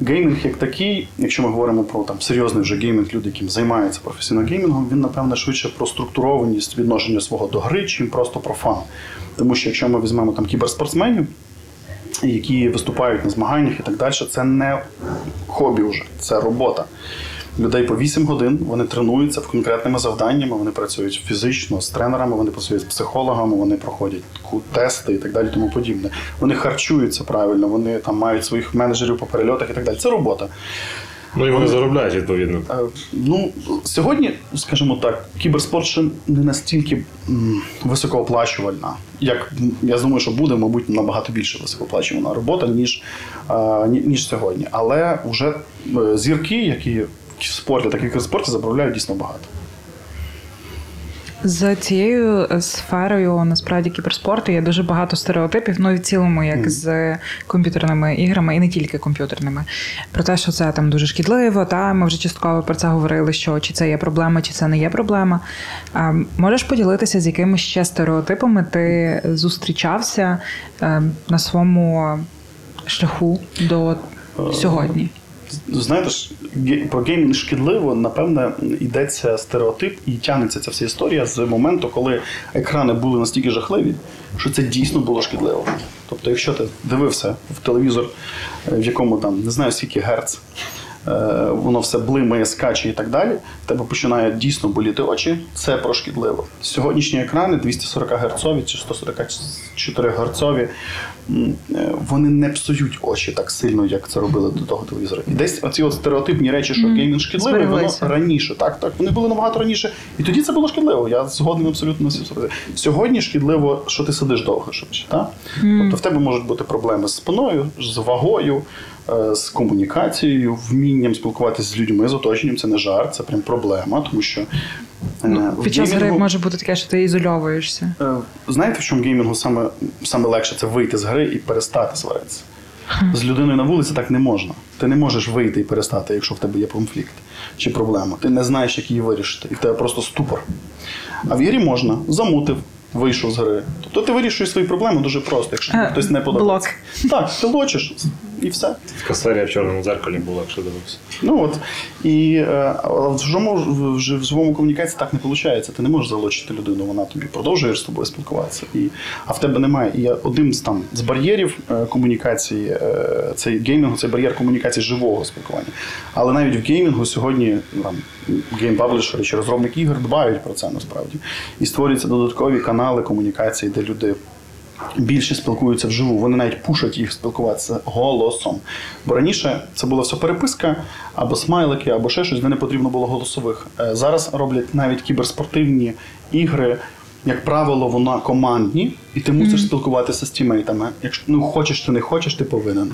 геймінг як такий, якщо ми говоримо про там серйозний вже геймінг, люди, яким займаються професійно геймінгом, він напевне швидше про структурованість відношення свого до гри, чим просто про фан. Тому що якщо ми візьмемо там кіберспортсменів, які виступають на змаганнях і так далі, це не хобі вже, це робота. Людей по 8 годин вони тренуються в конкретними завданнями, вони працюють фізично з тренерами, вони працюють з психологами, вони проходять тести і так далі, тому подібне. Вони харчуються правильно, вони там мають своїх менеджерів по перельотах і так далі. Це робота. Ну і вони заробляють відповідно. Е, Ну, сьогодні, скажімо так, кіберспорт ще не настільки високооплачувальна, як я думаю, що буде, мабуть, набагато більше високооплачувана робота, ніж, е, ніж сьогодні. Але вже е, зірки, які спорті, так і в кіберспорті, заправляють дійсно багато. З цією е, сферою насправді кіберспорту є дуже багато стереотипів, ну і в цілому, як з комп'ютерними іграми, і не тільки комп'ютерними. Про те, що це там дуже шкідливо, та ми вже частково про це говорили, що чи це є проблема, чи це не є проблема. А, можеш поділитися, з якими ще стереотипами ти зустрічався е, на своєму шляху до сьогодні? Знаєте ж, про геймінг шкідливо, напевне, йдеться стереотип і тягнеться ця вся історія з моменту, коли екрани були настільки жахливі, що це дійсно було шкідливо. Тобто, якщо ти дивився в телевізор, е, в якому там не знаю скільки герц, е, воно все блимає, скаче і так далі, в тебе починає дійсно боліти очі, це про шкідливо. Сьогоднішні екрани 240 герцові чи 144 герцові, вони не псують очі так сильно, як це робили до того телевізора. І десь оці от стереотипні речі, що геймінг шкідливий, воно раніше. Так, так, вони були набагато раніше. І тоді це було шкідливо. Я згоден абсолютно на всі сторони. Сьогодні шкідливо, що ти сидиш довго швидше. Так? Тобто в тебе можуть бути проблеми з спиною, з вагою, е, з комунікацією, вмінням спілкуватися з людьми, з оточенням. Це не жарт, це прям проблема, тому що. В Під час гри може бути таке, що ти ізольовуєшся. Е, Знаєте, в чому геймінгу саме, саме легше це вийти з гри і перестати сваритися. З людиною на вулиці так не можна. Ти не можеш вийти і перестати, якщо в тебе є конфлікт чи проблема. Ти не знаєш, як її вирішити, і в тебе просто ступор. А в ігрі можна, замутив, вийшов з гри. Тобто ти вирішуєш свої проблеми дуже просто, якщо тобі Е, хтось не подобається. Так, ти лочиш і все. Така серія в чорному дзеркалі була, якщо дивився. Ну от. І е, але в живому, в, живому комунікації так не виходить. Ти не можеш залучити людину, вона тобі продовжує з тобою спілкуватися. І, а в тебе немає. І я- один з там з бар'єрів е, комунікації, е, цей геймінгу, це бар'єр комунікації живого спілкування. Але навіть в геймінгу сьогодні ну, там, гейм-паблішери чи розробники ігор дбають про це насправді. І створюються додаткові канали комунікації, де люди більше спілкуються вживу. Вони навіть пушать їх спілкуватися голосом. Бо раніше це була все переписка, або смайлики, або ще щось, де не потрібно було голосових. Е, Зараз роблять навіть кіберспортивні ігри. Як правило, вона командні, і ти мусиш спілкуватися з тімейтами. Якщо ну хочеш ти не хочеш, ти повинен.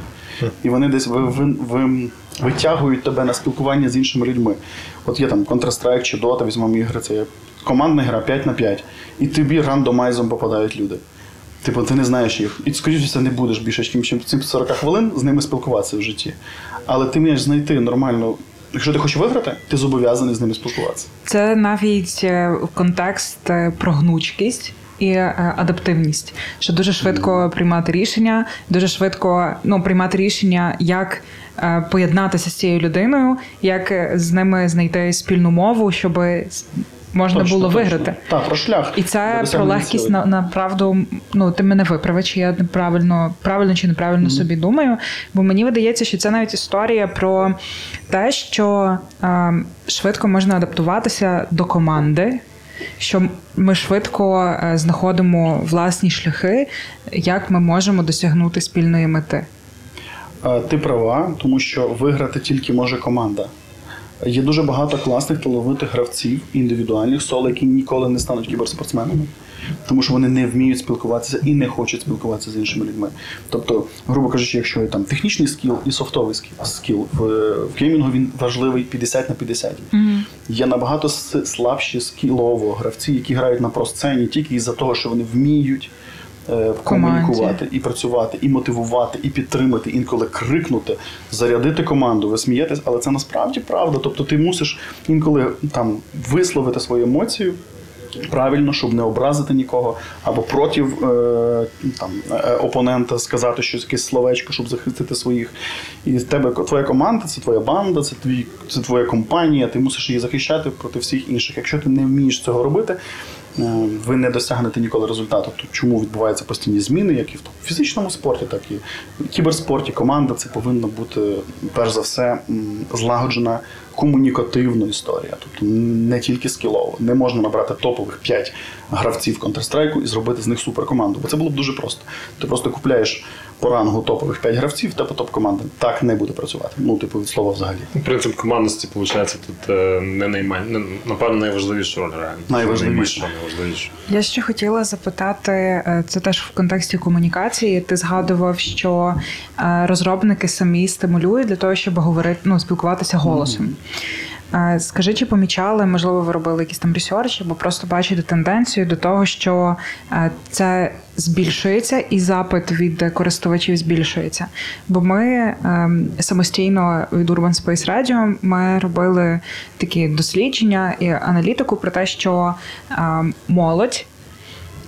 І вони десь ви, ви, ви, витягують тебе на спілкування з іншими людьми. От є там Counter-Strike чи Dota, візьмемо ігри, це є командна гра 5 на 5. І тобі рандомайзом попадають люди. Типу, ти не знаєш їх. І скоріше не будеш більше, ніж цим 40 хвилин з ними спілкуватися в житті. Але ти маєш знайти нормальну Якщо ти хочеш виграти, ти зобов'язаний з ними спілкуватися. Це навіть е, контекст е, про гнучкість. І е, адаптивність, що дуже швидко приймати рішення, дуже швидко ну, приймати рішення, як поєднатися з цією людиною, як з ними знайти спільну мову, щоб можна Точно, було точно. виграти. Так, про шлях. І це про легкість цілей. на направду. Ну ти мене виправи, чи я неправильно правильно чи неправильно собі думаю. Бо мені видається, що це навіть історія про те, що е, швидко можна адаптуватися до команди. Що ми швидко е, знаходимо власні шляхи, як ми можемо досягнути спільної мети. Е, Ти права, тому що виграти тільки може команда. Є дуже багато класних талановитих гравців, індивідуальних соло, які ніколи не стануть кіберспортсменами, тому що вони не вміють спілкуватися і не хочуть спілкуватися з іншими людьми. Тобто, грубо кажучи, якщо є там технічний скіл і софтовий скіл, скіл в, в геймінгу він важливий 50 на 50. Є набагато слабші скілово гравці, які грають на просцені тільки із-за того, що вони вміють. Комунікувати і працювати, і мотивувати, і підтримати, інколи крикнути, зарядити команду. Ви смієтесь, але це насправді правда. Тобто ти мусиш інколи там висловити свою емоцію. Правильно, щоб не образити нікого, або проти е, там, е, опонента сказати щось якесь словечко, щоб захистити своїх. І тебе твоя команда, це твоя банда, це твій, це твоя компанія. Ти мусиш її захищати проти всіх інших. Якщо ти не вмієш цього робити, е, ви не досягнете ніколи результату. То чому відбуваються постійні зміни, як і в фізичному спорті, так і в кіберспорті. Команда це повинна бути перш за все злагоджена комунікативна історія, тобто не тільки скілово. Не можна набрати топових 5 гравців Counter-Strike і зробити з них суперкоманду, бо це було б дуже просто. Ти просто купляєш по рангу топових 5 гравців, в тебе топ-команда. Так не буде працювати. Ну, типу, від слова взагалі. Принцип командності, виходить, тут е, не наймен... напевно, найважливіша роль реально. Найважливіша. Не найважливіша. Я ще хотіла запитати, е, це теж в контексті комунікації. Ти згадував, що е, розробники самі стимулюють для того, щоб говорити, ну, спілкуватися голосом. Е, Скажи, чи помічали, можливо, ви робили якийсь там ресерч, або просто бачите тенденцію до того, що е, це збільшується і запит від користувачів збільшується. Бо ми ем, самостійно від Urban Space Radio ми робили такі дослідження і аналітику про те, що ем, молодь.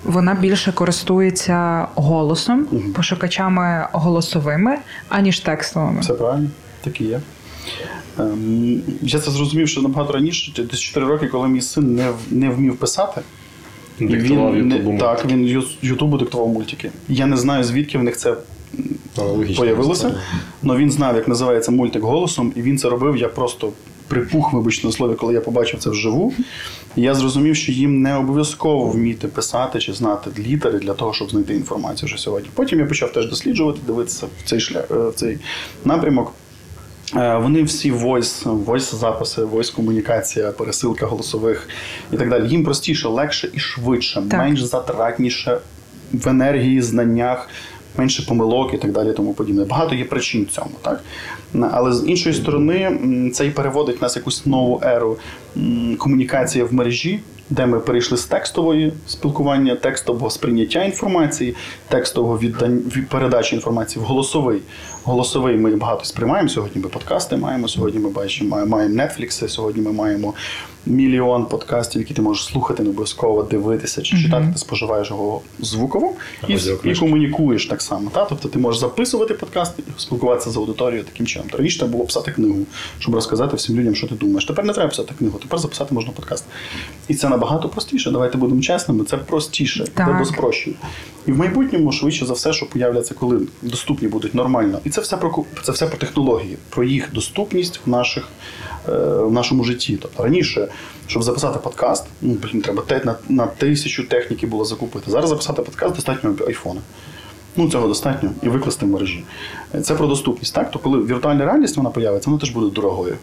Вона більше користується голосом, пошукачами голосовими, аніж текстовими. Все правильно, так і є. Ем, Я це зрозумів, що набагато раніше, десь 4 роки, коли мій син не, не вмів писати. Диктував він, не- так, він Ютубу диктував мультики. Я не знаю, звідки в них це появилося, але він знав, як називається мультик голосом, і він це робив. Я просто припух, вибачте на слові, коли я побачив це вживу. Я зрозумів, що їм не обов'язково вміти писати чи знати літери для того, щоб знайти інформацію вже сьогодні. Потім я почав теж досліджувати, дивитися в цей шлях, е, в цей напрямок. Е, Вони всі voice, voice записи, voice комунікація, пересилка голосових і так далі. Їм простіше, легше і швидше, Так. менш затратніше в енергії, знаннях, менше помилок і так далі. Тому подібне. Багато є причин цьому, так але з іншої сторони, це і переводить нас в якусь нову еру м, комунікації в мережі. Де ми перейшли з текстової спілкування, текстового сприйняття інформації, текстового віддань від- передачі інформації в голосовий. Голосовий ми багато сприймаємо. Сьогодні ми подкасти маємо. Сьогодні ми бачимо, має- маємо Netflix, сьогодні ми маємо мільйон подкастів, які ти можеш слухати, не обов'язково дивитися чи читати. Ти споживаєш його звуково і, і комунікуєш так само. Та? Тобто ти можеш записувати подкаст і спілкуватися з аудиторією таким чином. Раніше треба було писати книгу, щоб розказати всім людям, що ти думаєш. Тепер не треба писати книгу, тепер записати можна подкаст. І це набагато простіше. Давайте будемо чесними. Це простіше, Так. це спрощує. І в майбутньому швидше за все, що появляться, коли доступні будуть нормально. І це все про це все про технології, про їх доступність в наших е, в нашому житті. Тобто раніше, щоб записати подкаст, ну треба на, на тисячу техніки було закупити. Зараз записати подкаст достатньо айфона. Ну, цього достатньо і викласти в мережі. Це про доступність. Так? То коли віртуальна реальність вона появиться, вона теж буде дорогою.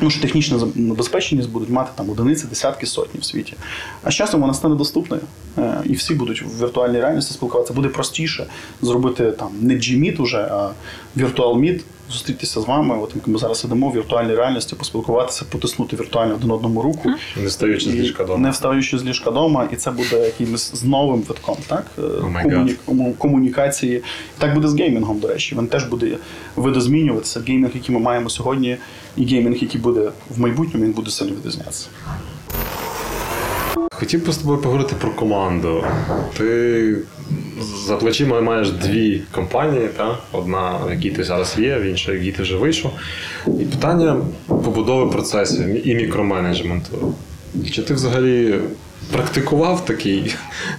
Ну, що технічна забезпеченість будуть мати там одиниці, десятки, сотні в світі. А з часом вона стане доступною, е, і всі будуть в віртуальній реальності спілкуватися. Буде простіше зробити там не Gmeet уже, а Virtual Meet зустрітися з вами. От як ми зараз сидимо в віртуальній реальності, поспілкуватися, потиснути віртуально один одному руку. Не стаючи з ліжка дома. Не встаючи з ліжка дома, і це буде якимось з новим витком, так? My Комуні- комунікації. Так буде з геймінгом, до речі. Він теж буде видозмінюватися. Геймінг, який ми маємо сьогодні, і геймінг, який буде в майбутньому, він буде сильно відрізнятися. Хотів би з тобою поговорити про команду. Ти за плечима маєш дві компанії, та? одна, в якій ти зараз є, в іншій, в якій ти вже вийшов. І питання побудови процесів і мікроменеджменту. Чи ти взагалі практикував такий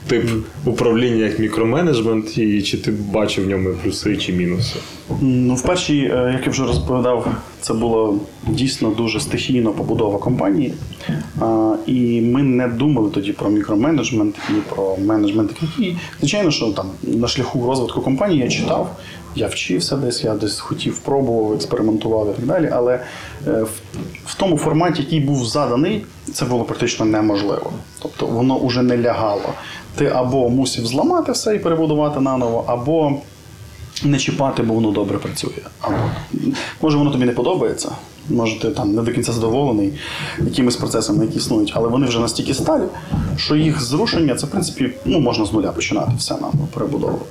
тип управління, як мікроменеджмент, і чи ти бачив в ньому плюси чи мінуси? Ну, в першій, е, як я вже розповідав, це було дійсно дуже стихійна побудова компанії. І ми не думали тоді про мікроменеджмент і про менеджмент. Звичайно, що там на шляху розвитку компанії я читав, я вчився десь, я десь хотів, пробував, експериментував і так далі. Але е, в, тому форматі, який був заданий, це було практично неможливо. Тобто воно вже не лягало. Ти або мусив зламати все і перебудувати наново, або не чіпати, бо воно добре працює. Або може воно тобі не подобається, може ти там не до кінця задоволений якимись процесами, які існують, але вони вже настільки сталі, що їх зрушення це в принципі ну, можна з нуля починати все наново перебудовувати.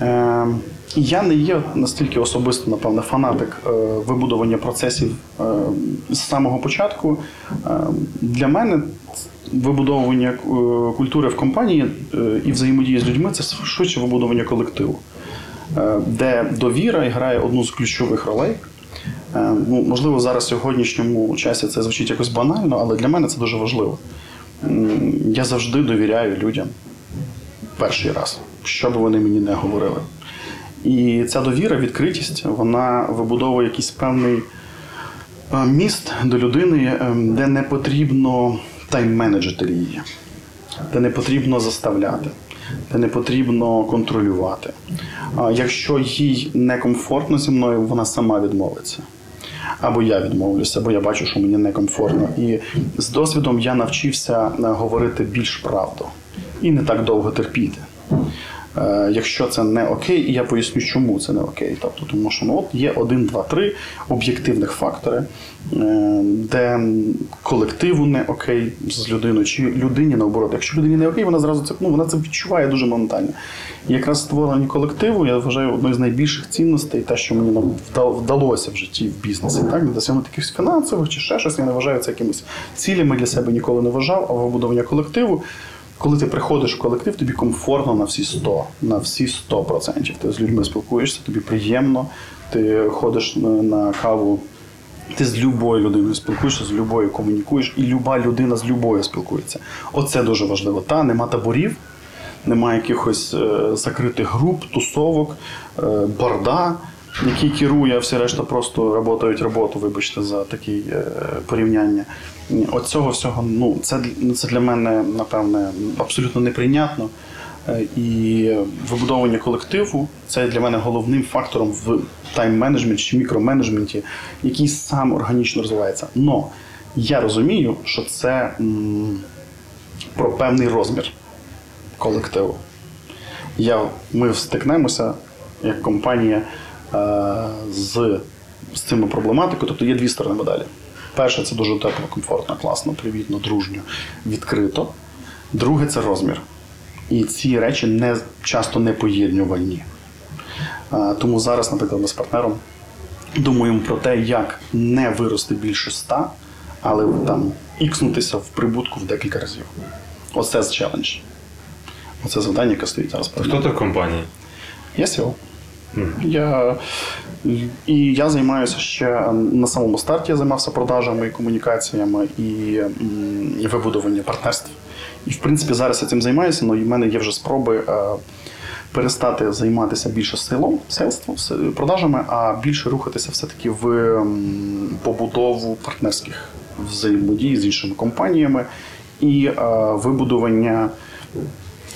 Е, я не є настільки особисто, напевне, фанатик е, вибудування процесів е, з самого початку. Е, для мене вибудовування е, культури в компанії і взаємодії з людьми це швидше вибудовування колективу, де довіра грає одну з ключових ролей. Е, ну, можливо, зараз в сьогоднішньому часі це звучить якось банально, але для мене це дуже важливо. Я завжди довіряю людям перший раз, що би вони мені не говорили. І ця довіра, відкритість, вона вибудовує якийсь певний е, міст до людини, е, де не потрібно тайм-менеджити її, де не потрібно заставляти, де не потрібно контролювати. Якщо їй некомфортно зі мною, вона сама відмовиться. Або я відмовлюся, або я бачу, що мені некомфортно. І з досвідом я навчився е, говорити більш правду і не так довго терпіти. Е, Якщо це не окей, і я поясню, чому це не окей. Тобто, тому що ну, от є один, два, три об'єктивних фактори, е, де колективу не окей з людиною, чи людині наоборот. Якщо людині не окей, вона зразу це ну, вона це відчуває дуже моментально. І якраз створення колективу, я вважаю, одною з найбільших цінностей, те, що мені вдалося в житті в бізнесі, так досягнути якихось фінансових чи ще щось. Я не вважаю це якимись цілями для себе ніколи не вважав, а вибудовання колективу. Коли ти приходиш в колектив, тобі комфортно на всі 100, на всі 100%. Ти з людьми спілкуєшся, тобі приємно, ти ходиш на, каву, ти з любою людиною спілкуєшся, з любою комунікуєш, і люба людина з любою спілкується. Оце дуже важливо. Та нема таборів, немає якихось е, закритих груп, тусовок, е, борда, який керує, а всі решта просто працюють роботу, вибачте, за таке е, порівняння. От цього всього, ну, це, для- це для мене, напевне, абсолютно неприйнятно. Е, І вибудовування колективу це для мене головним фактором в тайм-менеджменті чи мікроменеджменті, який сам органічно розвивається. Но я розумію, що це м, про певний розмір колективу. Я, ми стикнемося як компанія з, з цими проблематикою. Тобто є дві сторони медалі. Перше, це дуже тепло, комфортно, класно, привітно, дружньо, відкрито. Друге це розмір. І ці речі не, часто не поєднювальні. Е, Тому зараз, наприклад, ми з партнером думаємо про те, як не вирости більше 100, але там ікснутися в прибутку в декілька разів. Оце челендж. Оце завдання, яке стоїть зараз Хто ти в компанії? Я SEO. Я, і я займаюся ще на самому старті, я займався продажами і комунікаціями і, і вибудуванням партнерств. І в принципі зараз я цим займаюся, але в мене є вже спроби е, перестати займатися більше силом, селством, продажами, а більше рухатися все-таки в м, побудову партнерських взаємодій з іншими компаніями і е, вибудування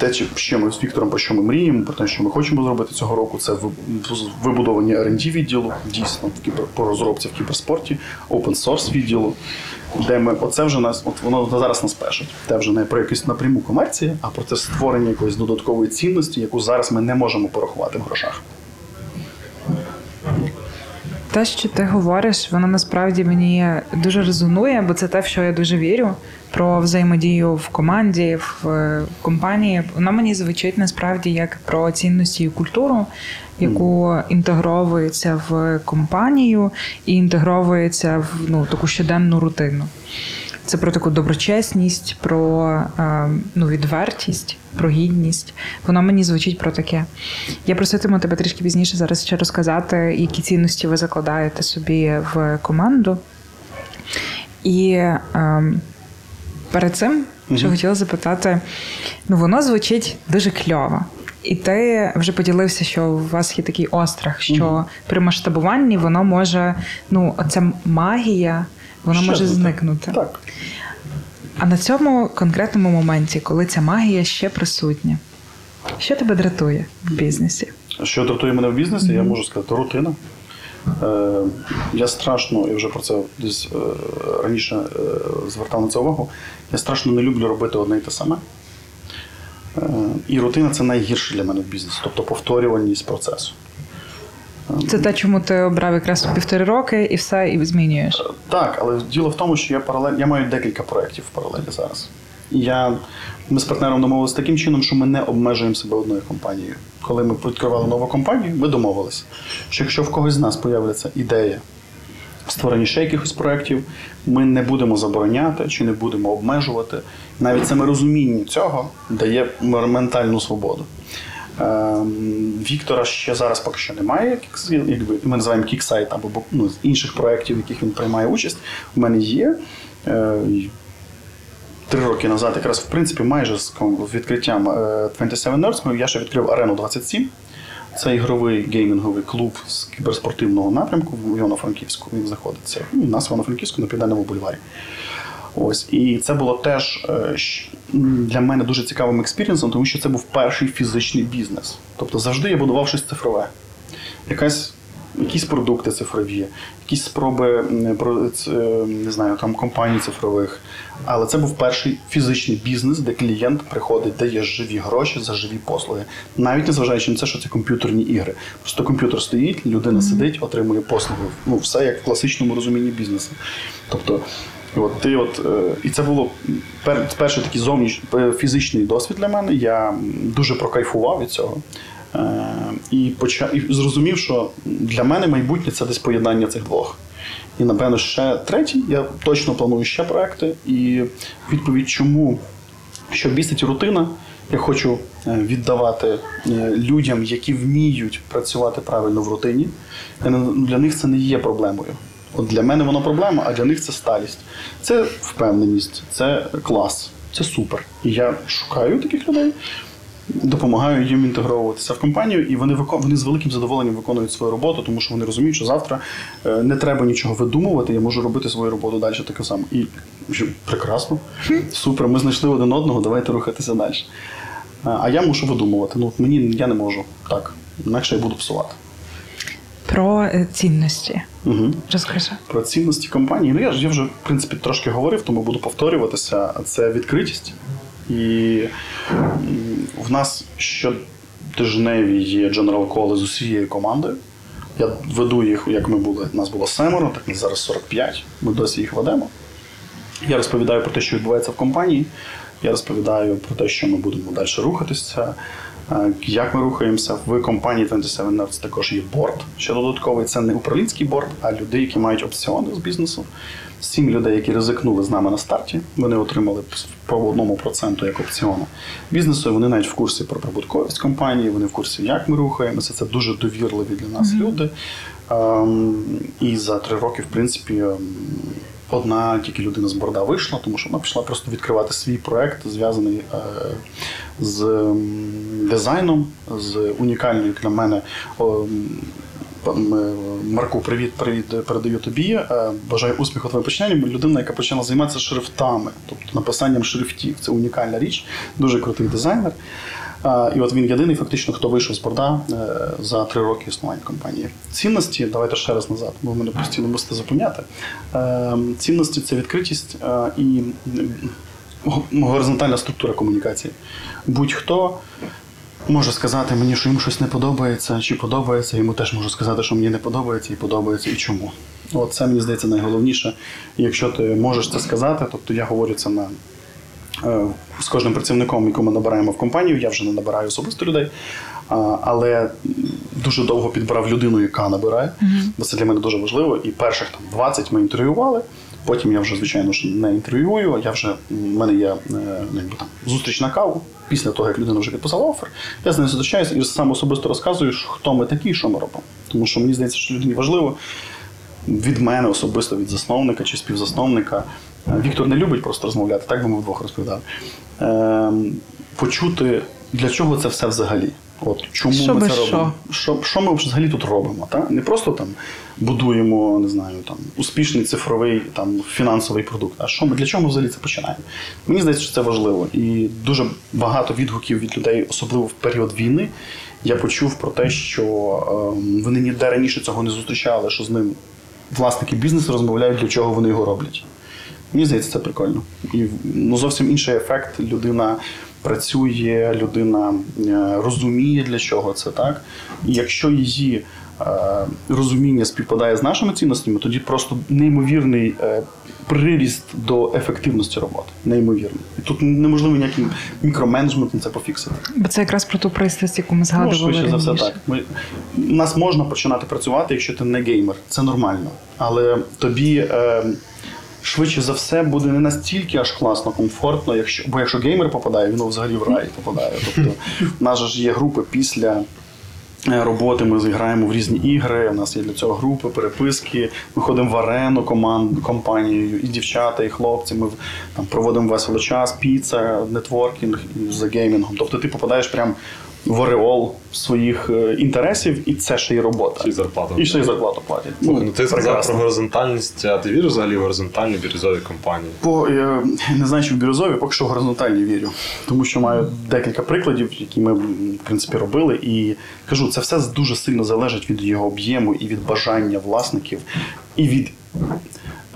те, що ми з Віктором, про що ми мріємо, про те, що ми хочемо зробити цього року, це ви- вибудовання R&D відділу, дійсно в кібер, по розробці в кіберспорті, open source відділу, де ми оце вже нас, от воно зараз нас пешить. Це вже не про якусь напряму комерцію, а про це створення якоїсь додаткової цінності, яку зараз ми не можемо порахувати в грошах. те, що ти говориш, воно насправді мені дуже резонує, бо це те, в що я дуже вірю. Про взаємодію в команді, в компанії. Воно мені звучить насправді як про цінності і культуру, яку інтегровується в компанію і інтегровується в ну, таку щоденну рутину. Це про таку доброчесність, про е, ну, відвертість, про гідність. Воно мені звучить про таке. Я проситиму тебе трішки пізніше зараз ще розказати, які цінності ви закладаєте собі в команду. І е, перед цим що хотіла запитати, ну воно звучить дуже кльово. І ти вже поділився, що у вас є такий острах, що mm при масштабуванні воно може, ну, оця магія, вона може зникнути. Так. А на цьому конкретному моменті, коли ця магія ще присутня, що тебе дратує в бізнесі? Що дратує мене в бізнесі, mm-hmm. я можу сказати, рутина. Е, Я страшно, я вже про це десь е, раніше е, звертав на це увагу. Я страшно не люблю робити одне і те саме. Е, І рутина це найгірше для мене в бізнесі, тобто повторювальність процесу. Це те, чому ти обрав якраз півтори роки і все і змінюєш. Так, але діло в тому, що я паралель... я маю декілька проєктів в паралелі зараз. Я... Ми з партнером домовилися таким чином, що ми не обмежуємо себе одною компанією. Коли ми відкривали нову компанію, ми домовилися, що якщо в когось з нас з'явиться ідея створення ще якихось проєктів, ми не будемо забороняти чи не будемо обмежувати. Навіть саме розуміння цього дає ментальну свободу. Віктора ще зараз поки що немає, якби ми називаємо кіксайд або ну, з інших проєктів, в яких він приймає участь. У мене є. Три роки назад, якраз в принципі, майже з відкриттям 27 Nerds я ще відкрив Арену 27. Це ігровий геймінговий клуб з кіберспортивного напрямку в Івано-Франківську. Він знаходиться у нас в Івано-Франківську на південному бульварі. Ось і це було теж для мене дуже цікавим експірієнсом, тому що це був перший фізичний бізнес. Тобто завжди я будував щось цифрове. Якась, Якісь продукти цифрові, якісь спроби не знаю, там компаній цифрових. Але це був перший фізичний бізнес, де клієнт приходить, дає живі гроші за живі послуги. Навіть незважаючи на це, що це комп'ютерні ігри. Просто комп'ютер стоїть, людина mm-hmm. сидить, отримує послуги. Ну, все як в класичному розумінні бізнесу. Тобто От ти от, е, І це було перший такий зовнішній фізичний досвід для мене. Я дуже прокайфував від цього. Е, і почав, і зрозумів, що для мене майбутнє це десь поєднання цих двох. І, напевно, ще третій. Я точно планую ще проекти. І відповідь, чому що бісить рутина, я хочу е, віддавати людям, які вміють працювати правильно в рутині. Для них це не є проблемою. От Для мене воно проблема, а для них це сталість. Це впевненість, це клас, це супер. І я шукаю таких людей, допомагаю їм інтегровуватися в компанію, і вони вони з великим задоволенням виконують свою роботу, тому що вони розуміють, що завтра е, не треба нічого видумувати, я можу робити свою роботу далі таке саме. І прекрасно, супер, ми знайшли один одного, давайте рухатися далі. А я мушу видумувати. Ну, Мені я не можу так, інакше я буду псувати. Про е, цінності. Угу. Розкажи. Про цінності компанії. Ну, я ж я вже, в принципі, трошки говорив, тому буду повторюватися. Це відкритість. І в нас щотижневі є General Call з усією командою. Я веду їх, як ми були. Нас було семеро, так зараз 45. Ми досі їх ведемо. Я розповідаю про те, що відбувається в компанії. Я розповідаю про те, що ми будемо далі рухатися. Як ми рухаємося в компанії 27 Nerds також є борт. Ще додатковий це не управлінський борт, а люди, які мають опціони з бізнесу. Сім людей, які ризикнули з нами на старті, вони отримали по одному проценту як опціони бізнесу. Вони навіть в курсі про прибутковість компанії, вони в курсі, як ми рухаємося. Це дуже довірливі для нас mm-hmm. люди. І за три роки, в принципі, Одна тільки людина з борда вийшла, тому що вона пішла просто відкривати свій проект, зв'язаний е, з дизайном, з унікальною для мене. Марку, привіт, привіт, передаю тобі. Е, бажаю успіху твоєму починанню. Людина, яка почала займатися шрифтами, тобто написанням шрифтів. Це унікальна річ, дуже крутий дизайнер. І от він єдиний, фактично, хто вийшов з борда е, за три роки існування компанії. Цінності, давайте ще раз назад, бо ви мене постійно мусите запам'ятати. Е, цінності це відкритість і горизонтальна структура комунікації. Будь-хто може сказати мені, що йому щось не подобається, чи подобається, йому теж можу сказати, що мені не подобається і подобається, і чому. От це мені здається найголовніше. І якщо ти можеш це сказати, тобто я говорю це на. е, З кожним працівником, яку ми набираємо в компанію, я вже не набираю особисто людей, але дуже довго підбирав людину, яка набирає, бо це для мене дуже важливо. І перших там 20 ми інтерв'ювали. Потім я вже, звичайно ж, не інтерв'юю. Я вже в мене є е, якби там зустріч на каву. Після того, як людина вже підписала офер, я з нею зустрічаюся і сам особисто розказую, хто ми такі що ми робимо. Тому що мені здається, що людині важливо від мене особисто, від засновника чи співзасновника. Е, Віктор не любить просто розмовляти, так би ми вдвох розповідали. Ем, почути, для чого це все взагалі. От чому Що ми це що? робимо? Що, що ми взагалі тут робимо? Та? Не просто там будуємо, не знаю, там успішний цифровий там фінансовий продукт. А що ми для чого ми взагалі це починаємо? Мені здається, що це важливо. І дуже багато відгуків від людей, особливо в період війни, я почув про те, що ем, вони ніде раніше цього не зустрічали, що з ним власники бізнесу розмовляють, для чого вони його роблять. Мені здається, це прикольно. І ну, зовсім інший ефект. Людина працює, людина е, розуміє, для чого це так. І якщо її е, розуміння співпадає з нашими цінностями, тоді просто неймовірний е, приріст до ефективності роботи. Неймовірний. І тут неможливо ніяким мікроменеджментом це пофіксити. Бо це якраз про ту пристрасть, яку ми Ну, згадували швидше за все так. Ми, нас можна починати працювати, якщо ти не геймер. Це нормально. Але тобі е, швидше за все буде не настільки аж класно, комфортно, якщо, бо якщо геймер попадає, він взагалі в рай попадає. Тобто, в нас ж є групи після. е, Роботи ми зіграємо в різні ігри. У нас є для цього групи, переписки. Ми ходимо в арену команд, компанією, і дівчата, і хлопці. Ми там проводимо весело час, піца, нетворкінг за геймінгом. Тобто ти попадаєш прям в ореол своїх е, інтересів, і це ще й робота. Й зарплату. І ще й зарплату платять. Слухай, ну ти сказав про горизонтальність, а ти віриш взагалі в горизонтальні бірюзові компанії? По е, не знаю, чи в бірюзові, поки що горизонтальні вірю. Тому що маю декілька прикладів, які ми в принципі робили. І кажу, це все дуже сильно залежить від його об'єму і від бажання власників, і від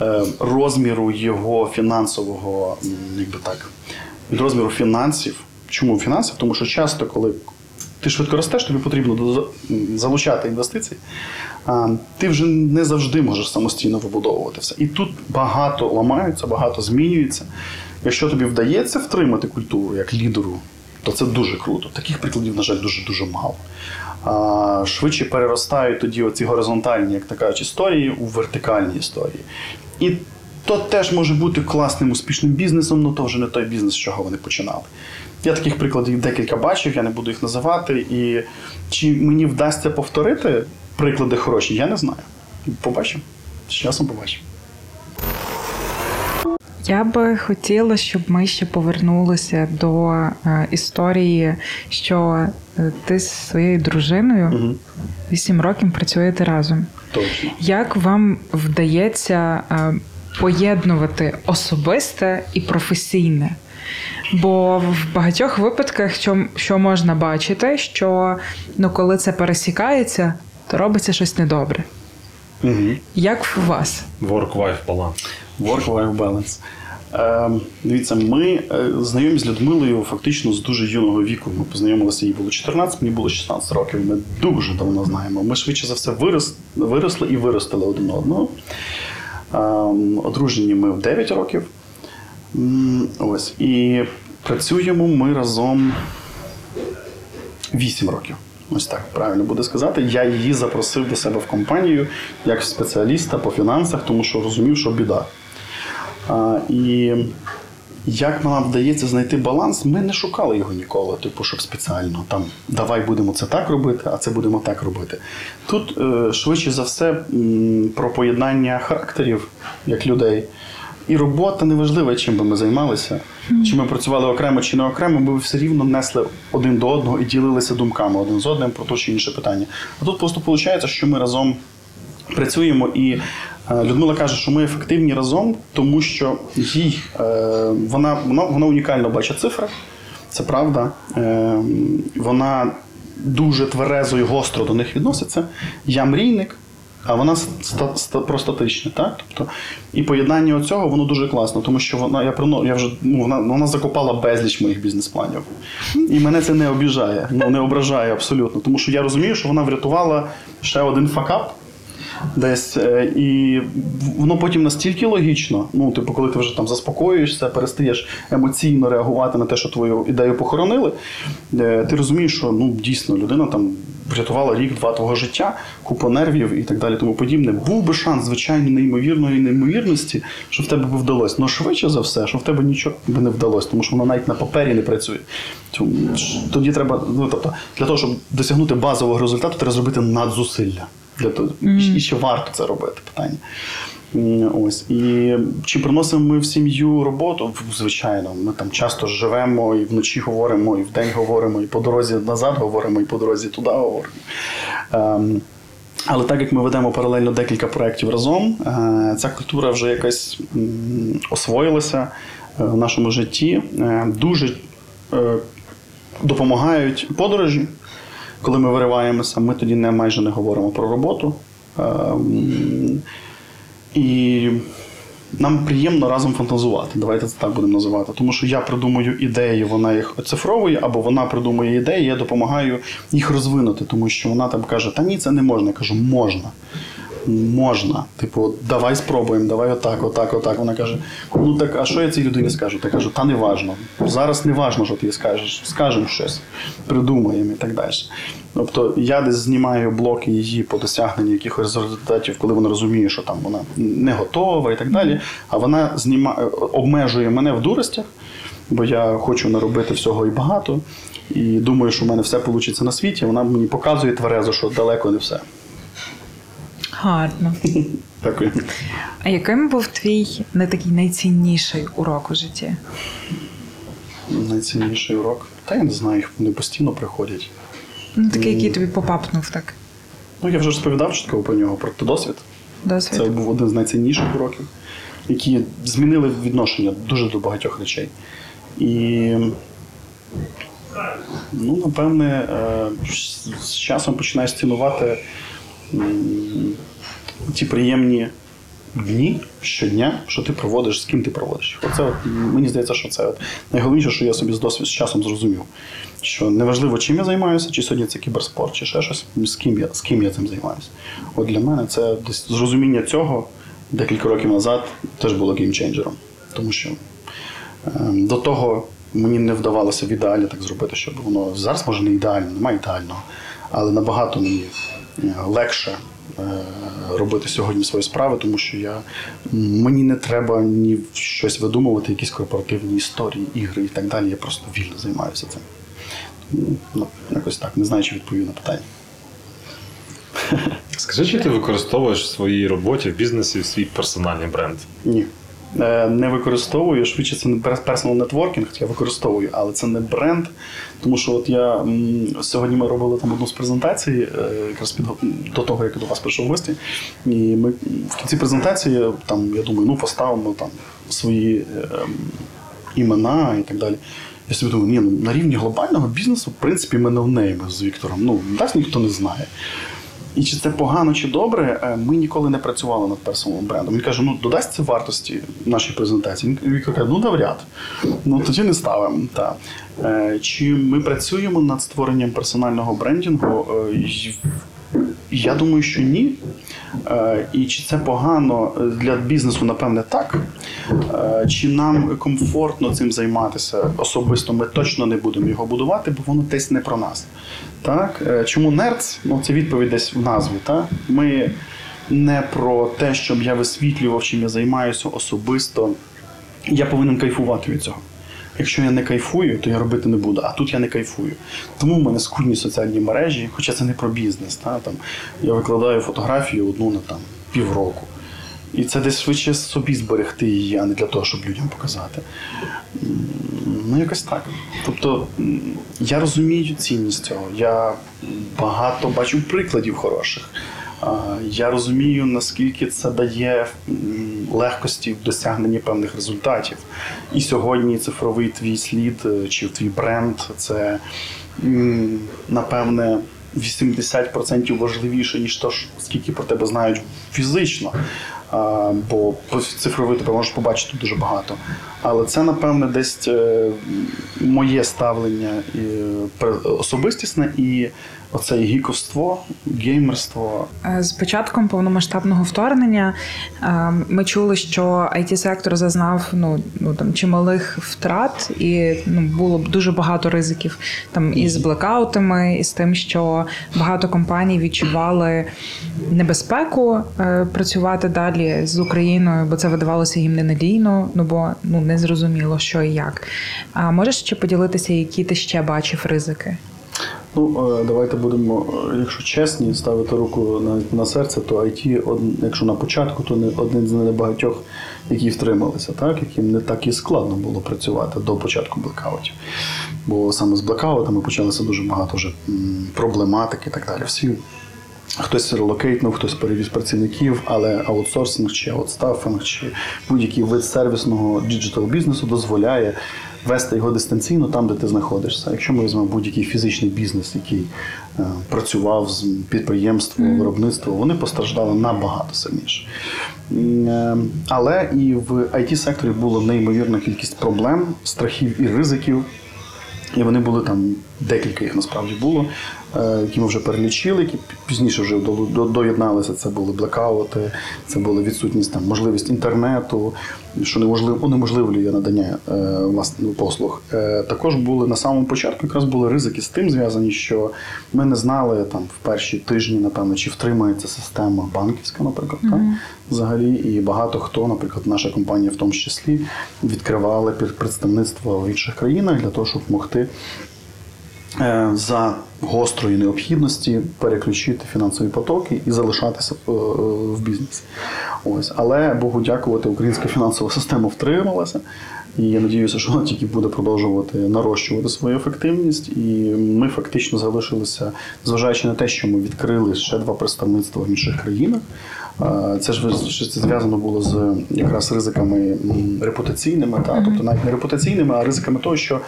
е, розміру його фінансового, якби так, від розміру фінансів. Чому фінансів? Тому що часто, коли ти швидко ростеш, тобі потрібно залучати інвестиції. Ти вже не завжди можеш самостійно вибудовувати все. І тут багато ламаються, багато змінюється. Якщо тобі вдається втримати культуру як лідеру, то це дуже круто. Таких прикладів, на жаль, дуже дуже мало. Швидше переростають тоді оці горизонтальні, як така історії, у вертикальні історії. І то теж може бути класним успішним бізнесом, але то вже не той бізнес, з чого вони починали. Я таких прикладів декілька бачив, я не буду їх називати. І чи мені вдасться повторити приклади хороші, я не знаю. Побачимо. З часом побачимо. Я би хотіла, щоб ми ще повернулися до е, історії, що е, ти з своєю дружиною Угу. років працюєте разом. Точно. Як вам вдається е, поєднувати особисте і професійне? Бо в багатьох випадках, що, що можна бачити, що ну, коли це пересікається, то робиться щось недобре. Угу. Як у вас? Work-life balance. Work-life balance. Е, дивіться, ми е, знайомі з Людмилою фактично з дуже юного віку. Ми познайомилися, їй було 14, мені було 16 років. Ми дуже давно знаємо. Ми швидше за все вирос, виросли і виростили один одного. Е, одружені ми в 9 років. Ось. І працюємо ми разом 8 років. Ось так правильно буде сказати. Я її запросив до себе в компанію як спеціаліста по фінансах, тому що розумів, що біда. А, і як нам вдається знайти баланс, ми не шукали його ніколи, типу, щоб спеціально там давай будемо це так робити, а це будемо так робити. Тут е, швидше за все про поєднання характерів як людей. І робота неважлива, чим би ми займалися. Чи ми працювали окремо чи не окремо, ми все рівно несли один до одного і ділилися думками один з одним про те чи інше питання. А тут просто виходить, що ми разом працюємо і. е, Людмила каже, що ми ефективні разом, тому що їй е, вона, вона, вона унікально бачить цифри, це правда. Е, вона дуже тверезо і гостро до них відноситься. Я мрійник, а вона ста, ста, простатична, так? Тобто, і поєднання цього воно дуже класно, тому що вона я прино, я вже ну, вона, вона закопала безліч моїх бізнес-планів. І мене це не обіжає, ну не ображає абсолютно. Тому що я розумію, що вона врятувала ще один факап. Десь е, і воно потім настільки логічно. Ну, типу, коли ти вже там заспокоюєшся, перестаєш емоційно реагувати на те, що твою ідею похоронили, е, ти розумієш, що ну дійсно людина там врятувала рік-два твого життя, купу нервів і так далі, тому подібне. Був би шанс, звичайно, неймовірної неймовірності, що в тебе би вдалося. Ну швидше за все, що в тебе нічого би не вдалося, тому що воно навіть на папері не працює. Тоді треба, ну тобто, для того, щоб досягнути базового результату, треба зробити надзусилля. Для того, mm-hmm. І ще варто це робити питання. Ось. І чи приносимо ми в сім'ю роботу? Звичайно, ми там часто живемо і вночі говоримо, і вдень говоримо, і по дорозі назад говоримо, і по дорозі туди говоримо. Ем, але так як ми ведемо паралельно декілька проєктів разом, е, ця культура вже якась м, освоїлася е, в нашому житті. Е, дуже е, допомагають подорожі коли ми вириваємося, ми тоді не майже не говоримо про роботу. Ем, і нам приємно разом фантазувати. Давайте це так будемо називати. Тому що я придумую ідеї, вона їх оцифровує, або вона придумує ідеї, я допомагаю їх розвинути, тому що вона там каже: Та ні, це не можна. Я кажу, можна можна. Типу, давай спробуємо, давай отак, отак, отак. Вона каже: ну так, а що я цій людині скажу? Я кажу, та не важно. Зараз не важно, що ти скажеш. Скажемо щось, придумаємо і так далі. Тобто я десь знімаю блоки її по досягненню якихось результатів, коли вона розуміє, що там вона не готова і так далі. А вона знімає, обмежує мене в дуростях, бо я хочу наробити всього і багато. І думаю, що в мене все вийде на світі. Вона мені показує тверезо, що далеко не все. Гарно. Дякую. А яким був твій не такий найцінніший урок у житті? Найцінніший урок? Та я не знаю, їх вони постійно приходять. Ну, такий, який тобі попапнув, так. Ну, я вже розповідав чітко про нього, про досвід. Досвід. Це був один з найцінніших уроків, які змінили відношення дуже до багатьох речей. І, ну, напевне, е, з часом починаєш цінувати ті приємні дні щодня, що ти проводиш, з ким ти проводиш. Оце от, мені здається, що це от найголовніше, що я собі з досвід з часом зрозумів. Що неважливо, чим я займаюся, чи сьогодні це кіберспорт, чи ще щось, з ким я з ким я цим займаюся. От для мене це десь зрозуміння цього декілька років назад теж було геймченджером. Тому що е, до того мені не вдавалося в ідеалі так зробити, щоб воно зараз може не ідеально, немає ідеального, але набагато мені е, легше робити сьогодні свої справи, тому що я мені не треба ні щось видумувати, якісь корпоративні історії, ігри і так далі. Я просто вільно займаюся цим. Ну, Якось так, не знаю, чи відповів на питання. Скажи, чи ти використовуєш в своїй роботі в бізнесі свій персональний бренд? Ні. Е, не використовую. Швидше це не персонал нетворкінг, я використовую, але це не бренд. Тому що от я сьогодні ми робили там одну з презентацій, е, якраз під до того, як я до вас прийшов в гості. І ми в кінці презентації там, я думаю, ну поставимо там свої е, імена і так далі. Я собі думаю, ні, ну на рівні глобального бізнесу, в принципі, ми не в неї з Віктором. Ну, нас ніхто не знає. І чи це погано чи добре, е, ми ніколи не працювали над персональним брендом. Він каже, ну додасть це вартості нашій презентації. Він каже, ну навряд. Ну тоді не ставимо. Та. Е, чи ми працюємо над створенням персонального брендінгу? Е, я думаю, що ні. І чи це погано для бізнесу, напевне, так. Чи нам комфортно цим займатися особисто, ми точно не будемо його будувати, бо воно десь не про нас. Так? Е, чому нерц? Ну, це відповідь десь в назві. Так? Ми не про те, щоб я висвітлював, чим я займаюся особисто. Я повинен кайфувати від цього. Якщо я не кайфую, то я робити не буду. А тут я не кайфую. Тому в мене скудні соціальні мережі, хоча це не про бізнес. Та? Там, Я викладаю фотографію одну на там, півроку. І це десь швидше собі зберегти її, а не для того, щоб людям показати. Ну, якось так. Тобто я розумію цінність цього. Я багато бачу прикладів хороших. Я розумію, наскільки це дає легкості в досягненні певних результатів. І сьогодні цифровий твій слід е, чи твій бренд це напевне 80% важливіше, ніж то, скільки про тебе знають фізично. Бо цифровий ти можеш побачити дуже багато. Але це, напевне, десь е, моє ставлення е, особистісне і оце гіковство, геймерство. Е, З початком повномасштабного вторгнення е, ми чули, що it сектор зазнав ну, ну там чималих втрат, і ну було б дуже багато ризиків там із блекаутами, і з тим, що багато компаній відчували небезпеку е, працювати далі з Україною, бо це видавалося їм ненадійно, ну бо ну не зрозуміло, що і як. А можеш ще поділитися, які ти ще бачив ризики? Ну, е, давайте будемо, е, якщо чесні, ставити руку на, на серце, то IT, якщо на початку, то не один з небагатьох, які втрималися, так? яким не так і складно було працювати до початку блекаутів. Бо саме з блекаутами почалося дуже багато вже проблематики і так далі. Всі Хтось relocate нув, хтось перевіз працівників, але аутсорсинг чи аутстафинг, чи будь-який вид сервісного діджитал бізнесу дозволяє вести його дистанційно там, де ти знаходишся. Якщо ми візьмемо будь-який фізичний бізнес, який е, працював з підприємством, виробництво, вони постраждали набагато сильніше. Е, Але і в IT секторі було неймовірна кількість проблем, страхів і ризиків. І вони були там, декілька їх насправді було, які ми вже перелічили, які пізніше вже до- до- доєдналися. Це були блекаути, це була відсутність там можливість інтернету, що неможливо унеможливлює надання е, власне послуг. Е, також були на самому початку, якраз були ризики з тим зв'язані, що ми не знали там в перші тижні, напевно, чи втримається система банківська, наприклад, так? взагалі. І багато хто, наприклад, наша компанія в тому числі, відкривали під- представництво в інших країнах для того, щоб могти е, за гострої необхідності переключити фінансові потоки і залишатися е, в бізнесі. Ось. Але Богу дякувати, українська фінансова система втрималася. І я надіюся, що вона тільки буде продовжувати нарощувати свою ефективність. І ми фактично залишилися, зважаючи на те, що ми відкрили ще два представництва в інших країнах. Це ж що це зв'язано було з якраз ризиками репутаційними, та тобто навіть не репутаційними, а ризиками того, що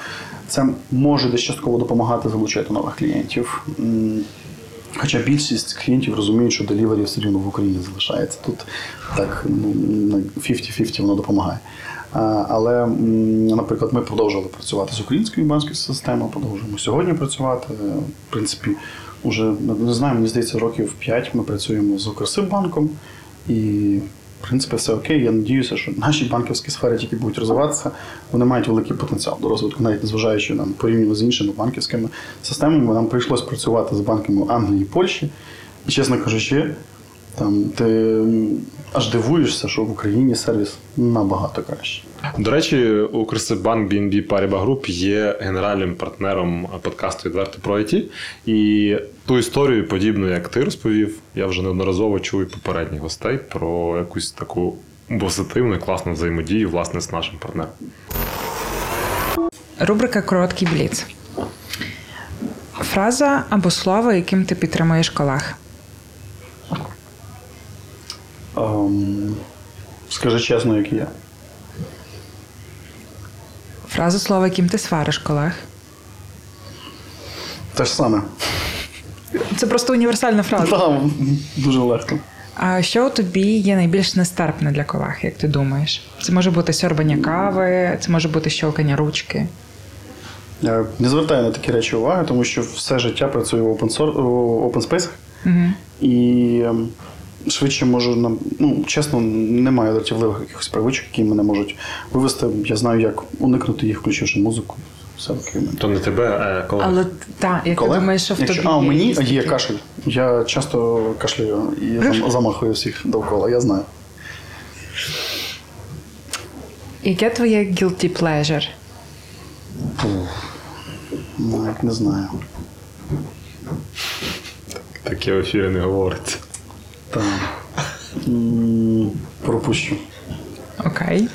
це може десь частково допомагати залучати нових клієнтів. Хоча більшість клієнтів розуміють, що делівері все рівно в Україні залишається. Тут так ну, 50-50 воно допомагає. Але, наприклад, ми продовжували працювати з українською банківською системою, продовжуємо сьогодні працювати. В принципі, уже не знаю, мені здається, років 5 ми працюємо з Укрсиббанком і. В принципі, все окей. Я надіюся, що наші банківські сфери, які будуть розвиватися, вони мають великий потенціал до розвитку, навіть незважаючи на порівняно з іншими банківськими системами. Нам прийшлось працювати з банками Англії і Польщі. І, чесно кажучи, там ти аж дивуєшся, що в Україні сервіс набагато кращий. До речі, Укрсибанк BNB Paribas Group є генеральним партнером подкасту Відверто про IT. І ту історію, подібну, як ти розповів, я вже неодноразово чув і попередніх гостей про якусь таку позитивну і класну взаємодію власне з нашим партнером. Рубрика Короткий бліц. Фраза або слово, яким ти підтримуєш колег. Ем, скажи чесно, як є. Фраза слово, яким ти свариш колег. Те ж саме. Це просто універсальна фраза. Там дуже легко. А що у тобі є найбільш нестерпне для колег, як ти думаєш? Це може бути сьорбання кави, це може бути щелкання ручки. Я не звертаю на такі речі уваги, тому що все життя працюю в open, source, open space. Угу. І швидше можу нам, ну чесно, немає дратівливих якихось привичок, які мене можуть вивести. Я знаю, як уникнути їх, включивши музику. Все окей. То не тебе, а колег. Але так, як Колег? ти думаєш, що в Якщо- тобі а, у мені є такі- кашель. Я часто кашляю і зам- замахую всіх довкола, я знаю. Яке твоє guilty pleasure? Навіть не знаю. Таке в ефірі не говориться. Та, пропущу. Окей.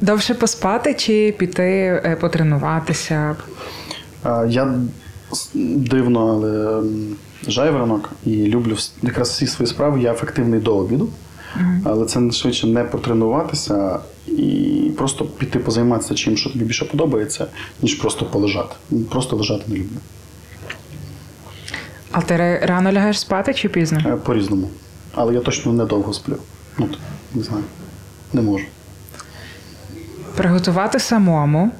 Довше поспати чи піти е, потренуватися? Я дивно, але жайворонок і люблю якраз всі свої справи. Я ефективний до обіду, але це швидше не потренуватися і просто піти позайматися чим, що тобі більше подобається, ніж просто полежати. Просто лежати не люблю. А ти рано лягаєш спати чи пізно? Е, По-різному. Але я точно недовго сплю. Ну, не знаю. Не можу. Приготувати самому,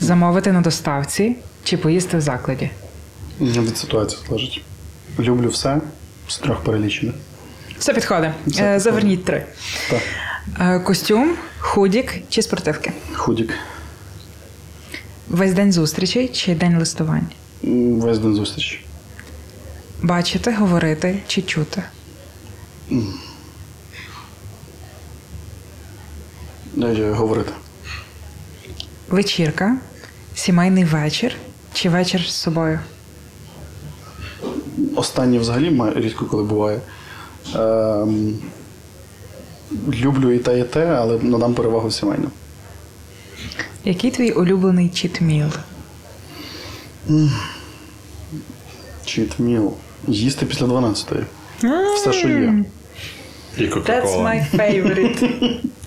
замовити на доставці чи поїсти в закладі. Від ситуації залежить. Люблю все з трьох перелічених. Все підходить. Все Е. Заверніть три. Так. Е, Костюм, худік чи спортивки. Худік. Весь день зустрічей чи день листувань. Весь день зустріч. Бачити, говорити чи чути. Е, Говорити. Вечірка, сімейний вечір чи вечір з собою. Останнє взагалі рідко коли буває. Ем, люблю і те, і те, але надам перевагу сімейним. Який твій улюблений чітміл? Чіт міл. Їсти після 12-ї. Все, що є. І Кока-Кола. favorite.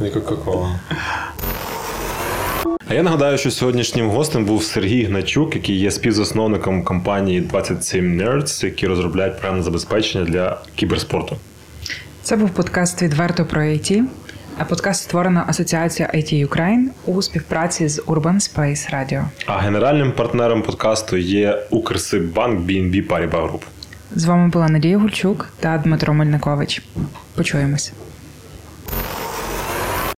І Кока-Кола. А я нагадаю, що сьогоднішнім гостем був Сергій Гначук, який є співзасновником компанії 27 Nerds, які розробляють програмне забезпечення для кіберспорту. Це був подкаст відверто про IT, а подкаст створено Асоціація IT Ukraine у співпраці з Urban Space Radio. А генеральним партнером подкасту є Укрсиббанк BNB Paribas Group. З вами була Надія Гульчук та Дмитро Мельникович. Почуємось.